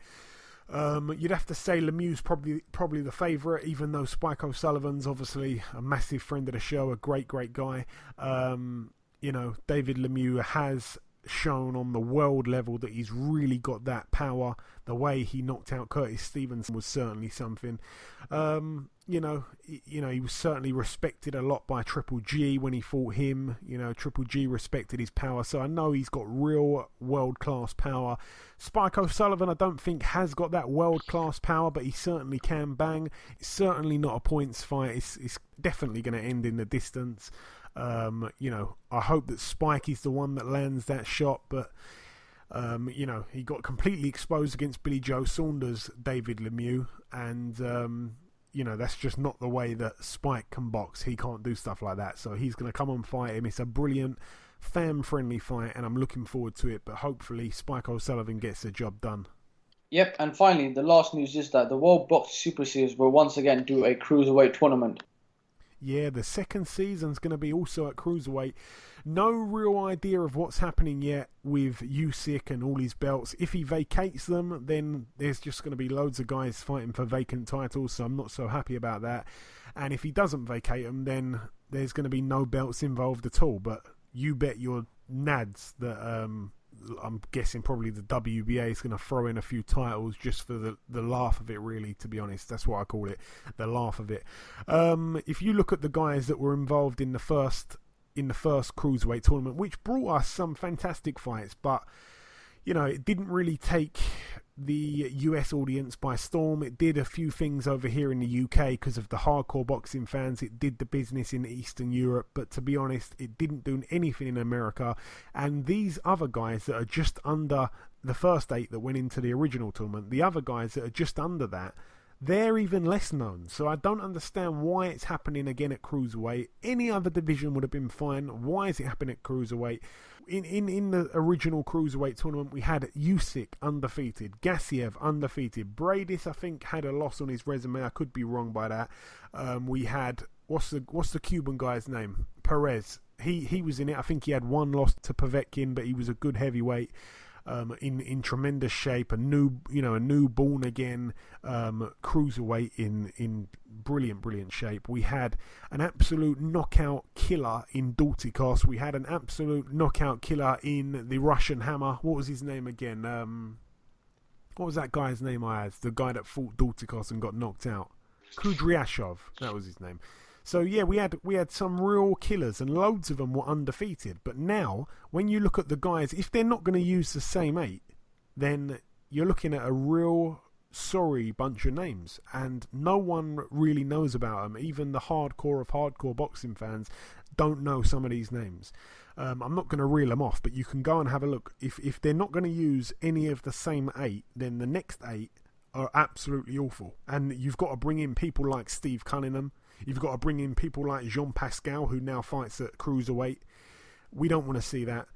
Um, you'd have to say Lemieux's probably probably the favourite, even though Spike O'Sullivan's obviously a massive friend of the show, a great, great guy. Um, you know, David Lemieux has shown on the world level that he's really got that power. The way he knocked out Curtis Stevenson was certainly something. Um, you know, you know, he was certainly respected a lot by Triple G when he fought him. You know, Triple G respected his power, so I know he's got real world class power. Spike O'Sullivan, I don't think has got that world class power, but he certainly can bang. It's certainly not a points fight. It's, it's definitely going to end in the distance. Um, you know, I hope that Spike is the one that lands that shot, but. Um, you know, he got completely exposed against Billy Joe Saunders, David Lemieux, and um, you know that's just not the way that Spike can box. He can't do stuff like that, so he's going to come and fight him. It's a brilliant, fan-friendly fight, and I'm looking forward to it. But hopefully, Spike O'Sullivan gets the job done. Yep, and finally, the last news is that the World Box Super Series will once again do a cruiserweight tournament. Yeah, the second season's going to be also at cruiserweight. No real idea of what's happening yet with Usyk and all his belts. If he vacates them, then there's just going to be loads of guys fighting for vacant titles, so I'm not so happy about that. And if he doesn't vacate them, then there's going to be no belts involved at all. But you bet your nads that um, I'm guessing probably the WBA is going to throw in a few titles just for the, the laugh of it, really, to be honest. That's what I call it, the laugh of it. Um, if you look at the guys that were involved in the first in the first cruiserweight tournament, which brought us some fantastic fights, but you know, it didn't really take the US audience by storm. It did a few things over here in the UK because of the hardcore boxing fans. It did the business in Eastern Europe, but to be honest, it didn't do anything in America. And these other guys that are just under the first eight that went into the original tournament, the other guys that are just under that, they're even less known. So I don't understand why it's happening again at cruiserweight. Any other division would have been fine. Why is it happening at cruiserweight? In in in the original cruiserweight tournament, we had Usyk undefeated, Gassiev undefeated, Briedis I think had a loss on his resume. I could be wrong by that. Um, we had what's the what's the Cuban guy's name? Perez. He he was in it. I think he had one loss to Povetkin, but he was a good heavyweight um, in in tremendous shape, a new you know a new born again um, cruiserweight in in brilliant brilliant shape. We had an absolute knockout killer in Dorticos. We had an absolute knockout killer in the Russian Hammer. What was his name again? Um, what was that guy's name? I had the guy that fought Dorticos and got knocked out. Kudryashov, that was his name. So yeah, we had we had some real killers, and loads of them were undefeated. But now, when you look at the guys, if they're not going to use the same eight, then you're looking at a real sorry bunch of names, and no one really knows about them. Even the hardcore of hardcore boxing fans don't know some of these names. Um, I'm not going to reel them off, but you can go and have a look. If if they're not going to use any of the same eight, then the next eight are absolutely awful, and you've got to bring in people like Steve Cunningham You've got to bring in people like Jean Pascal, who now fights at cruiserweight. We don't want to see that.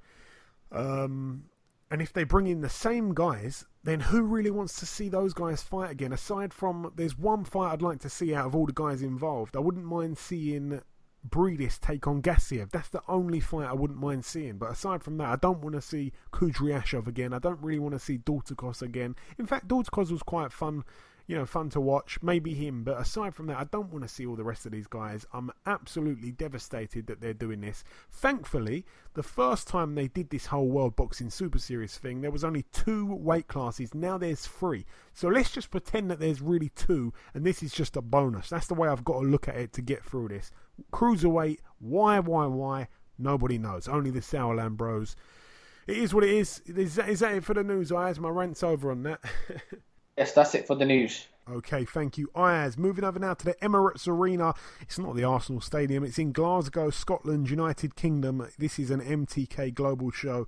Um, And if they bring in the same guys, then who really wants to see those guys fight again? Aside from, there's one fight I'd like to see out of all the guys involved. I wouldn't mind seeing Briedis take on Gassiev. That's the only fight I wouldn't mind seeing. But aside from that, I don't want to see Kudryashov again. I don't really want to see Dorticos again. In fact, Dorticos was quite fun you know, fun to watch. Maybe him, but aside from that, I don't want to see all the rest of these guys. I'm absolutely devastated that they're doing this. Thankfully, the first time they did this whole World Boxing Super Series thing, there was only two weight classes. Now there's three. So let's just pretend that there's really two, and this is just a bonus. That's the way I've got to look at it to get through this. Cruiserweight, why, why, why? Nobody knows. Only the Sauerland Bros. It is what it is. Is that, is that it for the news? Ayaz my rant's over on that. Yes, that's it for the news. Okay, thank you, Ayaz. Moving over now to the Emirates Arena. It's not the Arsenal Stadium, it's in Glasgow, Scotland, United Kingdom. This is an MTK Global show.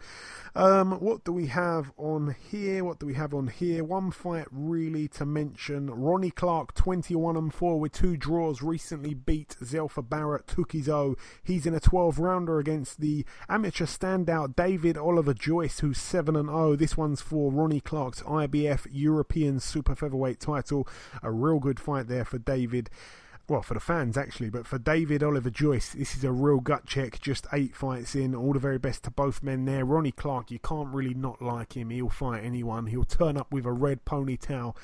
Um, what do we have on here? What do we have on here? One fight really to mention. Ronnie Clark, 21 and 4 with two draws, recently beat Zelfa Barrett, took his O. He's in a 12 rounder against the amateur standout David Oliver Joyce, who's 7 and 0. This one's for Ronnie Clark's IBF European Super Featherweight title. A real good fight there for David. Well, for the fans actually, but for David Oliver Joyce, this is a real gut check. Just eight fights in. All the very best to both men there. Ronnie Clark, you can't really not like him. He'll fight anyone. He'll turn up with a red ponytail.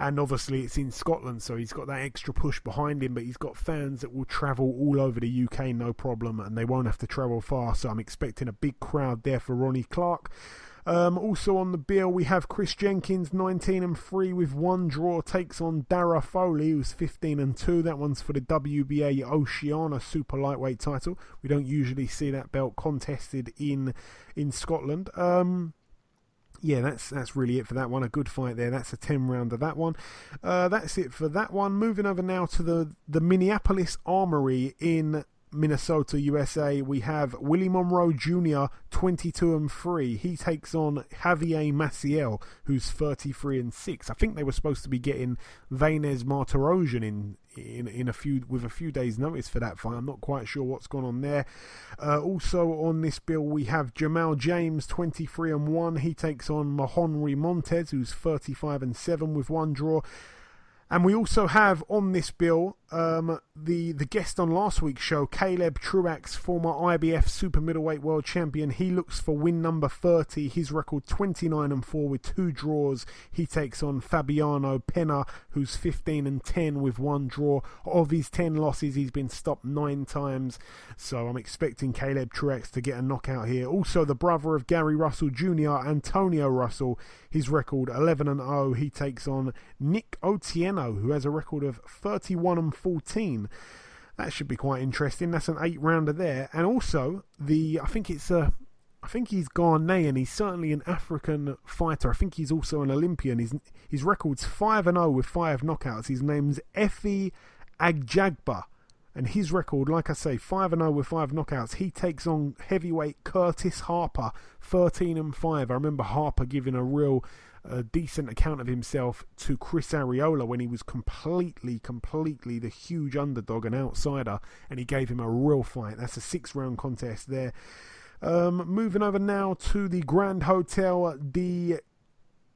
And obviously, it's in Scotland, so he's got that extra push behind him. But he's got fans that will travel all over the UK, no problem, and they won't have to travel far. So I'm expecting a big crowd there for Ronnie Clark. Um, also on the bill, we have Chris Jenkins, 19 and 3 with one draw, takes on Dara Foley, who's 15 and 2. That one's for the WBA Oceania Super Lightweight title. We don't usually see that belt contested in in Scotland. Um, yeah, that's that's really it for that one. A good fight there. That's a ten rounder. That one. Uh, that's it for that one. Moving over now to the the Minneapolis Armory in Minnesota, USA, we have Willie Monroe Jr., 22 and 3. He takes on Javier Maciel, who's 33 and 6. I think they were supposed to be getting Vanes Martirosyan in, in in a few with a few days' notice for that fight. I'm not quite sure what's gone on there. Uh, also on this bill, we have Jamal James, 23 and 1. He takes on Mahonry Montes, who's 35 and 7 with one draw. And we also have on this bill um, the the guest on last week's show, Caleb Truax, former IBF super middleweight world champion. He looks for win number 30. His record 29 and 4 with two draws. He takes on Fabiano Pena, who's 15 and 10 with one draw. Of his 10 losses, he's been stopped nine times. So I'm expecting Caleb Truax to get a knockout here. Also, the brother of Gary Russell Jr., Antonio Russell, his record 11 and 0. He takes on Nick Otieno, who has a record of 31 and 14. That should be quite interesting. That's an eight rounder there. And also, the I think it's a. I think he's Ghanaian. He's certainly an African fighter. I think he's also an Olympian. His his record's five and zero with five knockouts. His name's Efe Ajagba. and his record, like I say, five and zero with five knockouts. He takes on heavyweight Curtis Harper, thirteen and five. I remember Harper giving a real a decent account of himself to Chris Arreola when he was completely, completely the huge underdog and outsider, and he gave him a real fight. That's a six round contest there. Um, moving over now to the Grand Hotel de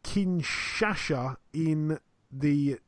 Kinshasa in the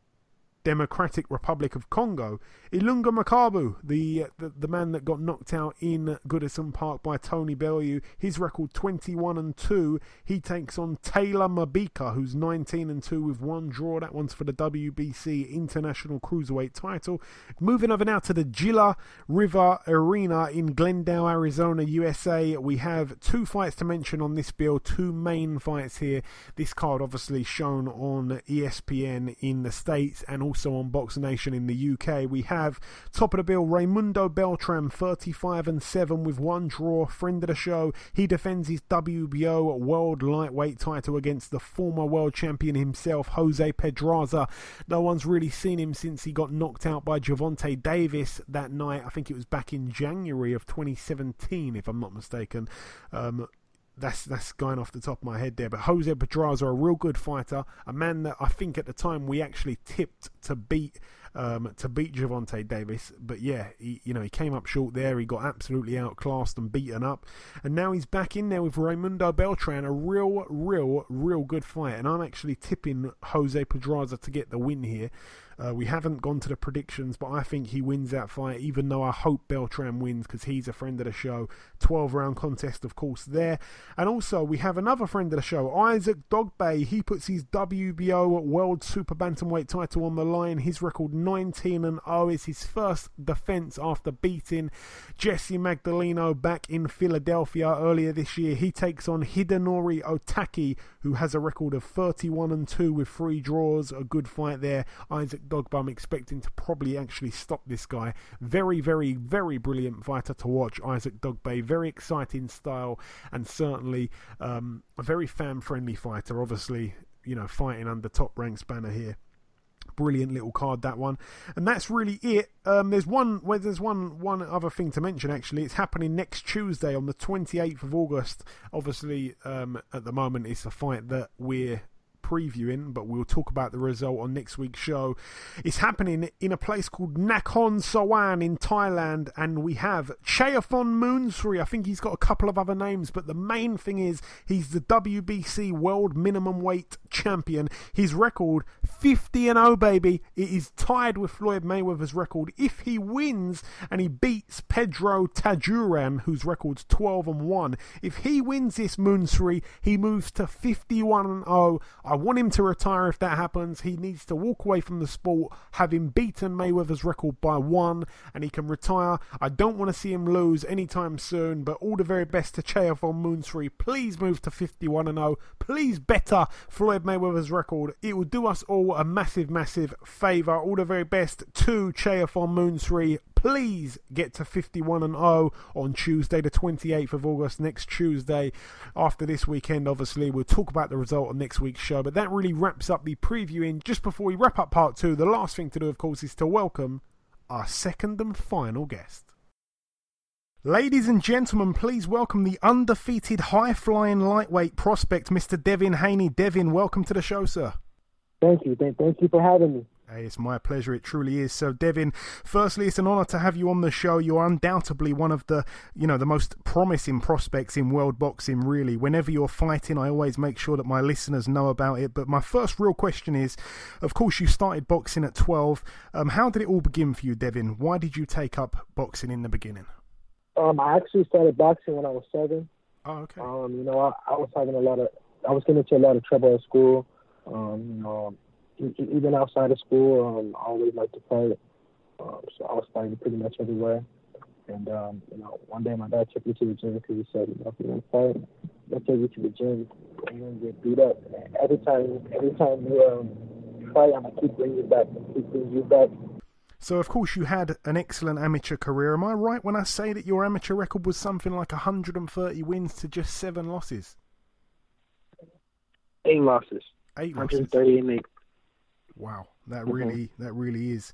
Democratic Republic of Congo. Ilunga Makabu, the, uh, the the man that got knocked out in Goodison Park by Tony Bellew, his record 21 and 2. He takes on Taylor Mabika, who's 19 and 2 with one draw. That one's for the WBC International Cruiserweight title. Moving over now to the Gila River Arena in Glendale, Arizona, USA. We have two fights to mention on this bill, two main fights here. This card obviously shown on ESPN in the States and also on Box Nation in the UK. We have top of the bill Raimundo Beltran, 35 and 7 with one draw, friend of the show. He defends his WBO World Lightweight title against the former world champion himself, Jose Pedraza. No one's really seen him since he got knocked out by Gervonta Davis that night. I think it was back in January of 2017, if I'm not mistaken. Um, that's that's going off the top of my head there. But Jose Pedraza, a real good fighter, a man that I think at the time we actually tipped to beat um, to beat Gervonta Davis. But yeah, he, you know, he came up short there. He got absolutely outclassed and beaten up. And now he's back in there with Raimundo Beltran, a real, real, real good fight. And I'm actually tipping Jose Pedraza to get the win here. Uh, we haven't gone to the predictions, but I think he wins that fight, even though I hope Beltran wins because he's a friend of the show. 12 round contest, of course, there. And also, we have another friend of the show, Isaac Dogboe. He puts his WBO World Super Bantamweight title on the line. His record 19 and 0 is his first defense after beating Jesse Magdaleno back in Philadelphia earlier this year. He takes on Hidenori Otaki, who has a record of 31 and 2 with three draws. A good fight there. Isaac Dogboe expecting to probably actually stop this guy. Very, very, very brilliant fighter to watch, Isaac Dogboe. Very exciting style and certainly um, a very fan friendly fighter. Obviously, you know, fighting under top ranks banner here brilliant little card that one and that's really it um, there's one well, there's one one other thing to mention actually it's happening next tuesday on the 28th of august obviously um, at the moment it's a fight that we're previewing, but we'll talk about the result on next week's show. It's happening in a place called Nakhon Sawan in Thailand, and we have Chayaphon Moonsri. I think he's got a couple of other names, but the main thing is he's the WBC World Minimum Weight Champion. His record 50 and 0, baby. It is tied with Floyd Mayweather's record. If he wins and he beats Pedro Taduran, whose record's 12 and 1, if he wins this Moonsri, he moves to 51 and 0. I want him to retire if that happens. He needs to walk away from the sport, having beaten Mayweather's record by one, and he can retire. I don't want to see him lose anytime soon, but all the very best to Chayaphon Moonsri. Please move to 51 0. Please better Floyd Mayweather's record. It will do us all a massive, massive favour. All the very best to Chayaphon Moonsri please get to 51 and 0 on Tuesday, the 28th of August, next Tuesday. After this weekend, obviously, we'll talk about the result on next week's show. But that really wraps up the previewing. Just before we wrap up part two, the last thing to do, of course, is to welcome our second and final guest. Ladies and gentlemen, please welcome the undefeated high flying lightweight prospect, Mr. Devin Haney. Devin, welcome to the show, sir. Thank you. Thank, thank you for having me. It's my pleasure. It truly is. So, Devin, firstly, it's an honour to have you on the show. You're undoubtedly one of the, you know, the most promising prospects in world boxing. Really, whenever you're fighting, I always make sure that my listeners know about it. But my first real question is, of course, you started boxing at 12. Um, how did it all begin for you, Devin? Why did you take up boxing in the beginning? Um, I actually started boxing when I was seven. Oh, okay. Um, you know, I, I was having a lot of, I was getting into a lot of trouble at school. Um, you know even outside of school, um, I always liked to play. Um, so I was playing pretty much everywhere. And um, you know, one day my dad took me to the gym because he said, you know, if you want to fight, I'll take you to the gym. And you get beat up. And every time, every time you um, fight, I'm gonna keep bringing you back, keep bringing you back. So, of course, you had an excellent amateur career. Am I right when I say that your amateur record was something like 130 wins to just seven losses? Eight losses. Eight 130 and eight. Wow, that mm-hmm. really that really is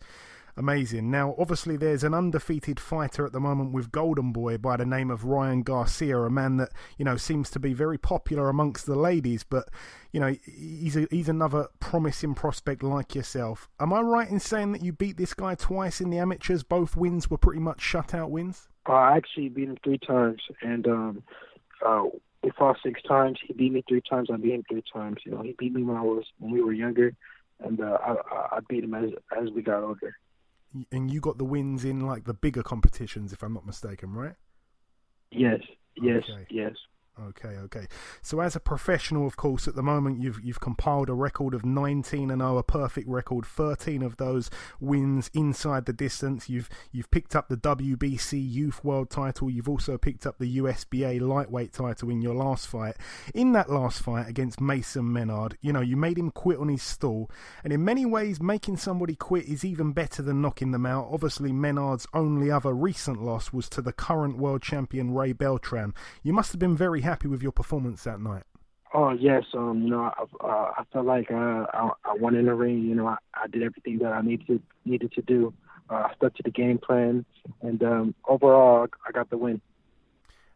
amazing. Now, obviously, there's an undefeated fighter at the moment with Golden Boy by the name of Ryan Garcia, a man that you know seems to be very popular amongst the ladies, but you know he's a, he's another promising prospect like yourself. Am I right in saying that you beat this guy twice in the amateurs? Both wins were pretty much shutout wins. I actually beat him three times, and um, uh, we fought six times. He beat me three times. I beat him three times. You know, he beat me when I was when we were younger and uh, I, I beat him as as we got older. And you got the wins in like the bigger competitions, if I'm not mistaken, right? Yes, yes, okay. yes. Okay, okay. So as a professional, of course, at the moment you've you've compiled a record of 19 and 0, a perfect record. 13 of those wins inside the distance. You've you've picked up the WBC Youth World Title. You've also picked up the USBA Lightweight Title in your last fight. In that last fight against Mason Menard, you know you made him quit on his stool, and in many ways, making somebody quit is even better than knocking them out. Obviously, Menard's only other recent loss was to the current world champion Ray Beltran. You must have been very happy with your performance that night? Oh yes, um, you know, I, uh, I felt like uh, I, I won in the ring. You know, I, I did everything that I needed needed to do. Uh, I stuck to the game plan, and um, overall, I got the win.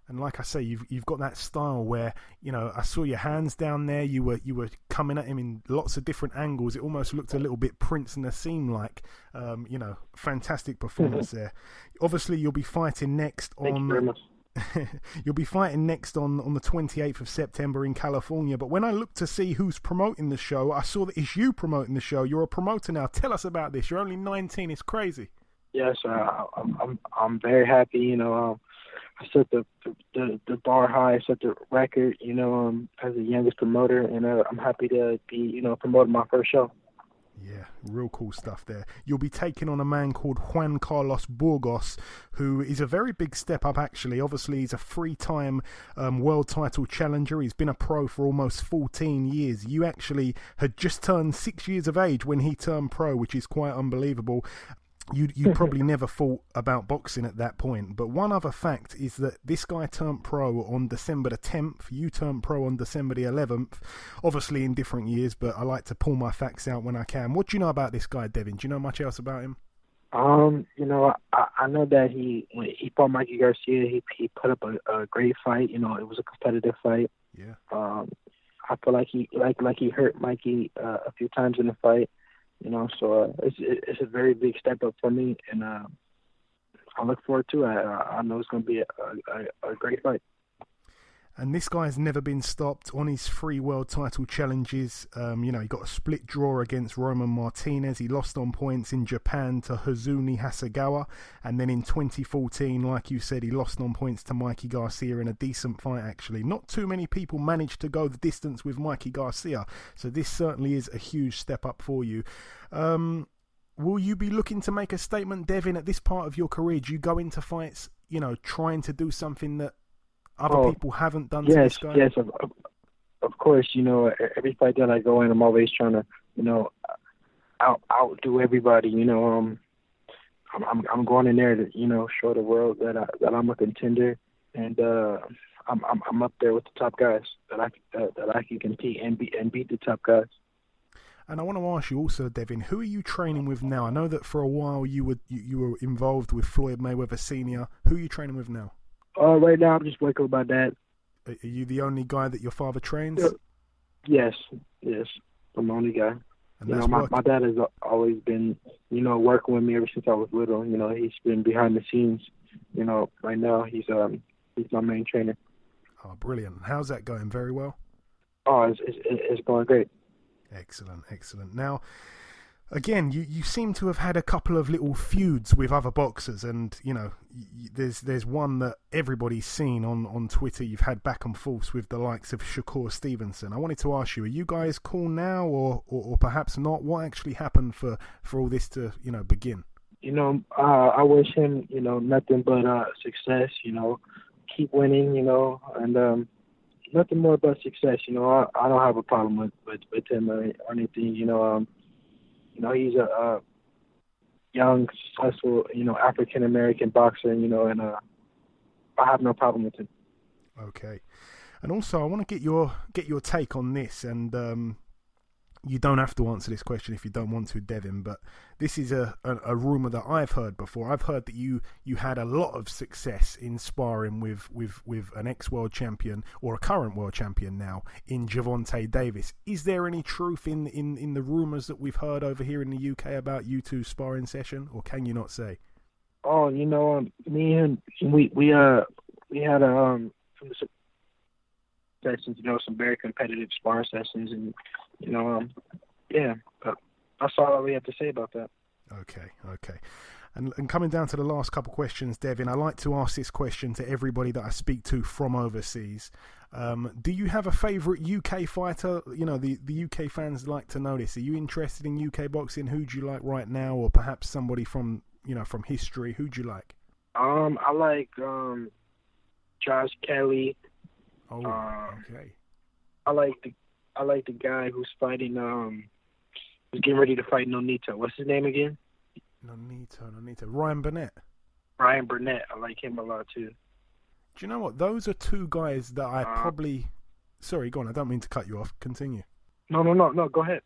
and like I say, you've you've got that style where you know I saw your hands down there. You were you were coming at him in lots of different angles. It almost looked a little bit Prince and Naseem like. Um, you know, fantastic performance mm-hmm. there. Obviously, you'll be fighting next Thank on. You'll be fighting next on, on the 28th of September in California. But when I looked to see who's promoting the show, I saw that it's you promoting the show. You're a promoter now. Tell us about this. You're only 19. It's crazy. Yes, uh, I'm, I'm I'm very happy. You know, um, I set the, the the bar high, I set the record, you know, um, as the youngest promoter, and uh, I'm happy to be, you know, promoting my first show. Yeah, real cool stuff there. You'll be taking on a man called Juan Carlos Burgos, who is a very big step up, actually. Obviously, he's a three time um, world title challenger. He's been a pro for almost 14 years. You actually had just turned six years of age when he turned pro, which is quite unbelievable you you probably never thought about boxing at that point. But one other fact is that this guy turned pro on December the 10th. You turned pro on December the 11th. Obviously in different years, but I like to pull my facts out when I can. What do you know about this guy, Devin? Do you know much else about him? Um, you know, I, I know that he when he fought Mikey Garcia, he he put up a, a great fight. You know, it was a competitive fight. Yeah. Um, I feel like he like like he hurt Mikey uh, a few times in the fight. You know, so uh, it's it's a very big step up for me, and uh, I look forward to it. I, I know it's going to be a, a, a great fight and this guy has never been stopped on his three world title challenges. Um, you know, he got a split draw against Roman Martinez. He lost on points in Japan to Hozumi Hasegawa, and then in 2014, like you said, he lost on points to Mikey Garcia in a decent fight. Actually, not too many people managed to go the distance with Mikey Garcia, so this certainly is a huge step up for you. Um, will you be looking to make a statement, Devin, at this part of your career? Do you go into fights, you know, trying to do something that other oh, people haven't done yes, to Yes, of, of course. You know, every fight that I go in, I'm always trying to, you know, out outdo everybody. You know, um, I'm I'm, I'm going in there to, you know, show the world that I that I'm a contender, and uh, I'm I'm I'm up there with the top guys that I uh, that I can compete and beat and beat the top guys. And I want to ask you also, Devin, who are you training with now? I know that for a while you were you, you were involved with Floyd Mayweather Senior. Who are you training with now? Uh, right now I'm just working with my dad. Are you the only guy that your father trains? Yes, yes, I'm the only guy. And you know, my, my dad has always been, you know, working with me ever since I was little. You know, he's been behind the scenes. You know, right now he's um he's my main trainer. Oh, brilliant! How's that going? Very well. Oh, it's it's, it's going great. Excellent, excellent. Now, again, you, you seem to have had a couple of little feuds with other boxers, and you know, there's there's one that everybody's seen on, on Twitter. You've had back and forths with the likes of Shakur Stevenson. I wanted to ask you: Are you guys cool now, or, or, or perhaps not? What actually happened for, for all this to you know begin? You know, uh, I wish him you know nothing but uh, success. You know, keep winning. You know, and um, nothing more but success. You know, I, I don't have a problem with with, with him or, or anything. You know, um you know, he's a, a young, successful, you know, African American boxer, you know, and uh, I have no problem with him. Okay, and also I want to get your get your take on this, and um, you don't have to answer this question if you don't want to, Devin. But this is a, a, a rumor that I've heard before. I've heard that you you had a lot of success in sparring with with with an ex world champion or a current world champion now in Gervonta Davis. Is there any truth in in in the rumors that we've heard over here in the UK about you two sparring session, or can you not say? Oh, you know, um, me and we we uh we had a um sessions, you know, some very competitive sparring sessions, and you know, um, yeah, that's all we have to say about that. Okay, okay. And, and coming down to the last couple questions, Devin, I like to ask this question to everybody that I speak to from overseas. Um, do you have a favourite UK fighter? You know, the, the UK fans like to know this. Are you interested in UK boxing? Who do you like right now, or perhaps somebody from you know from history? Who do you like? Um, I like um, Josh Kelly. Oh, um, okay. I like the I like the guy who's fighting. Um, who's getting ready to fight Nonito. What's his name again? Nonito, Nonito. Ryan Burnett. Ryan Burnett. I like him a lot too. Do you know what? Those are two guys that I uh, probably. Sorry, go on. I don't mean to cut you off. Continue. No, no, no, no. Go ahead.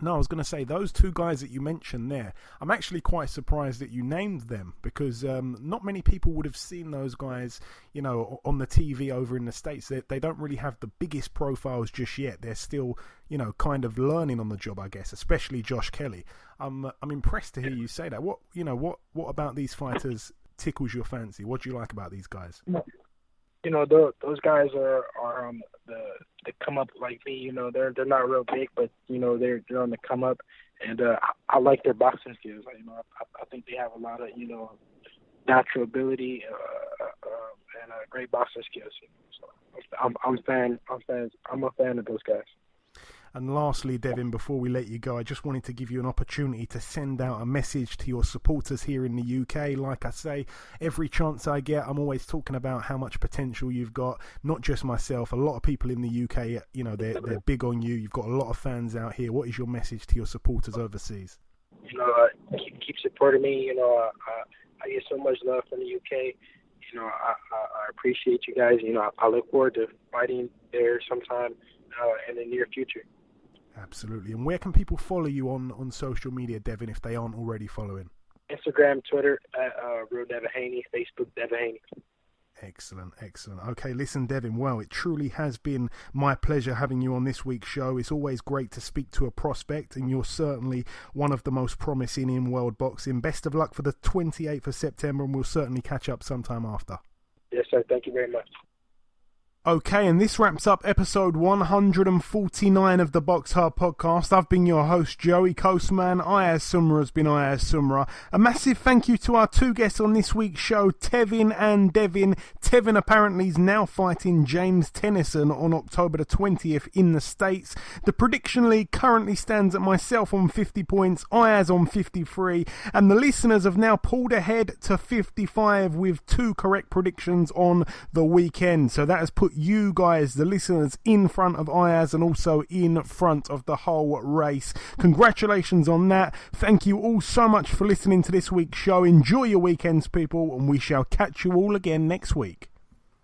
No, I was going to say those two guys that you mentioned there. I'm actually quite surprised that you named them because um, not many people would have seen those guys, you know, on the TV over in the states. They, they don't really have the biggest profiles just yet. They're still, you know, kind of learning on the job, I guess. Especially Josh Kelly. I'm I'm impressed to hear you say that. What you know, what what about these fighters tickles your fancy? What do you like about these guys? You know, those, those guys are are um, the they come up like me. You know, they're they're not real big, but you know they're they're on the come up, and uh, I, I like their boxing skills. You know, I, I think they have a lot of you know natural ability uh, uh, and uh, great boxing skills. So I'm I'm fan I'm fan I'm a fan of those guys. And lastly, Devin, before we let you go, I just wanted to give you an opportunity to send out a message to your supporters here in the UK. Like I say, every chance I get, I'm always talking about how much potential you've got. Not just myself, a lot of people in the UK, you know, they're, they're big on you. You've got a lot of fans out here. What is your message to your supporters overseas? You know, uh, keep, keep supporting me. You know, uh, I get so much love from the UK. You know, I, I, I appreciate you guys. You know, I, I look forward to fighting there sometime uh, in the near future. Absolutely. And where can people follow you on, on social media, Devin, if they aren't already following? Instagram, Twitter, uh, Real Devin Haney, Facebook, Devin Haney. Excellent, excellent. Okay, listen, Devin. Well, it truly has been my pleasure having you on this week's show. It's always great to speak to a prospect, and you're certainly one of the most promising in world boxing. Best of luck for the 28th of September, and we'll certainly catch up sometime after. Yes, sir. Thank you very much. Okay, and this wraps up episode 149 of the Box Hard podcast. I've been your host, Joey Coastman. Ayaz Sumra has been Ayaz Sumra. A massive thank you to our two guests on this week's show, Tevin and Devin. Tevin apparently is now fighting James Tennyson on October the 20th in the States. The prediction league currently stands at myself on 50 points, Ayaz on 53, and the listeners have now pulled ahead to 55 with two correct predictions on the weekend. So that has put you guys, the listeners, in front of Ayaz and also in front of the whole race. Congratulations on that. Thank you all so much for listening to this week's show. Enjoy your weekends, people, and we shall catch you all again next week.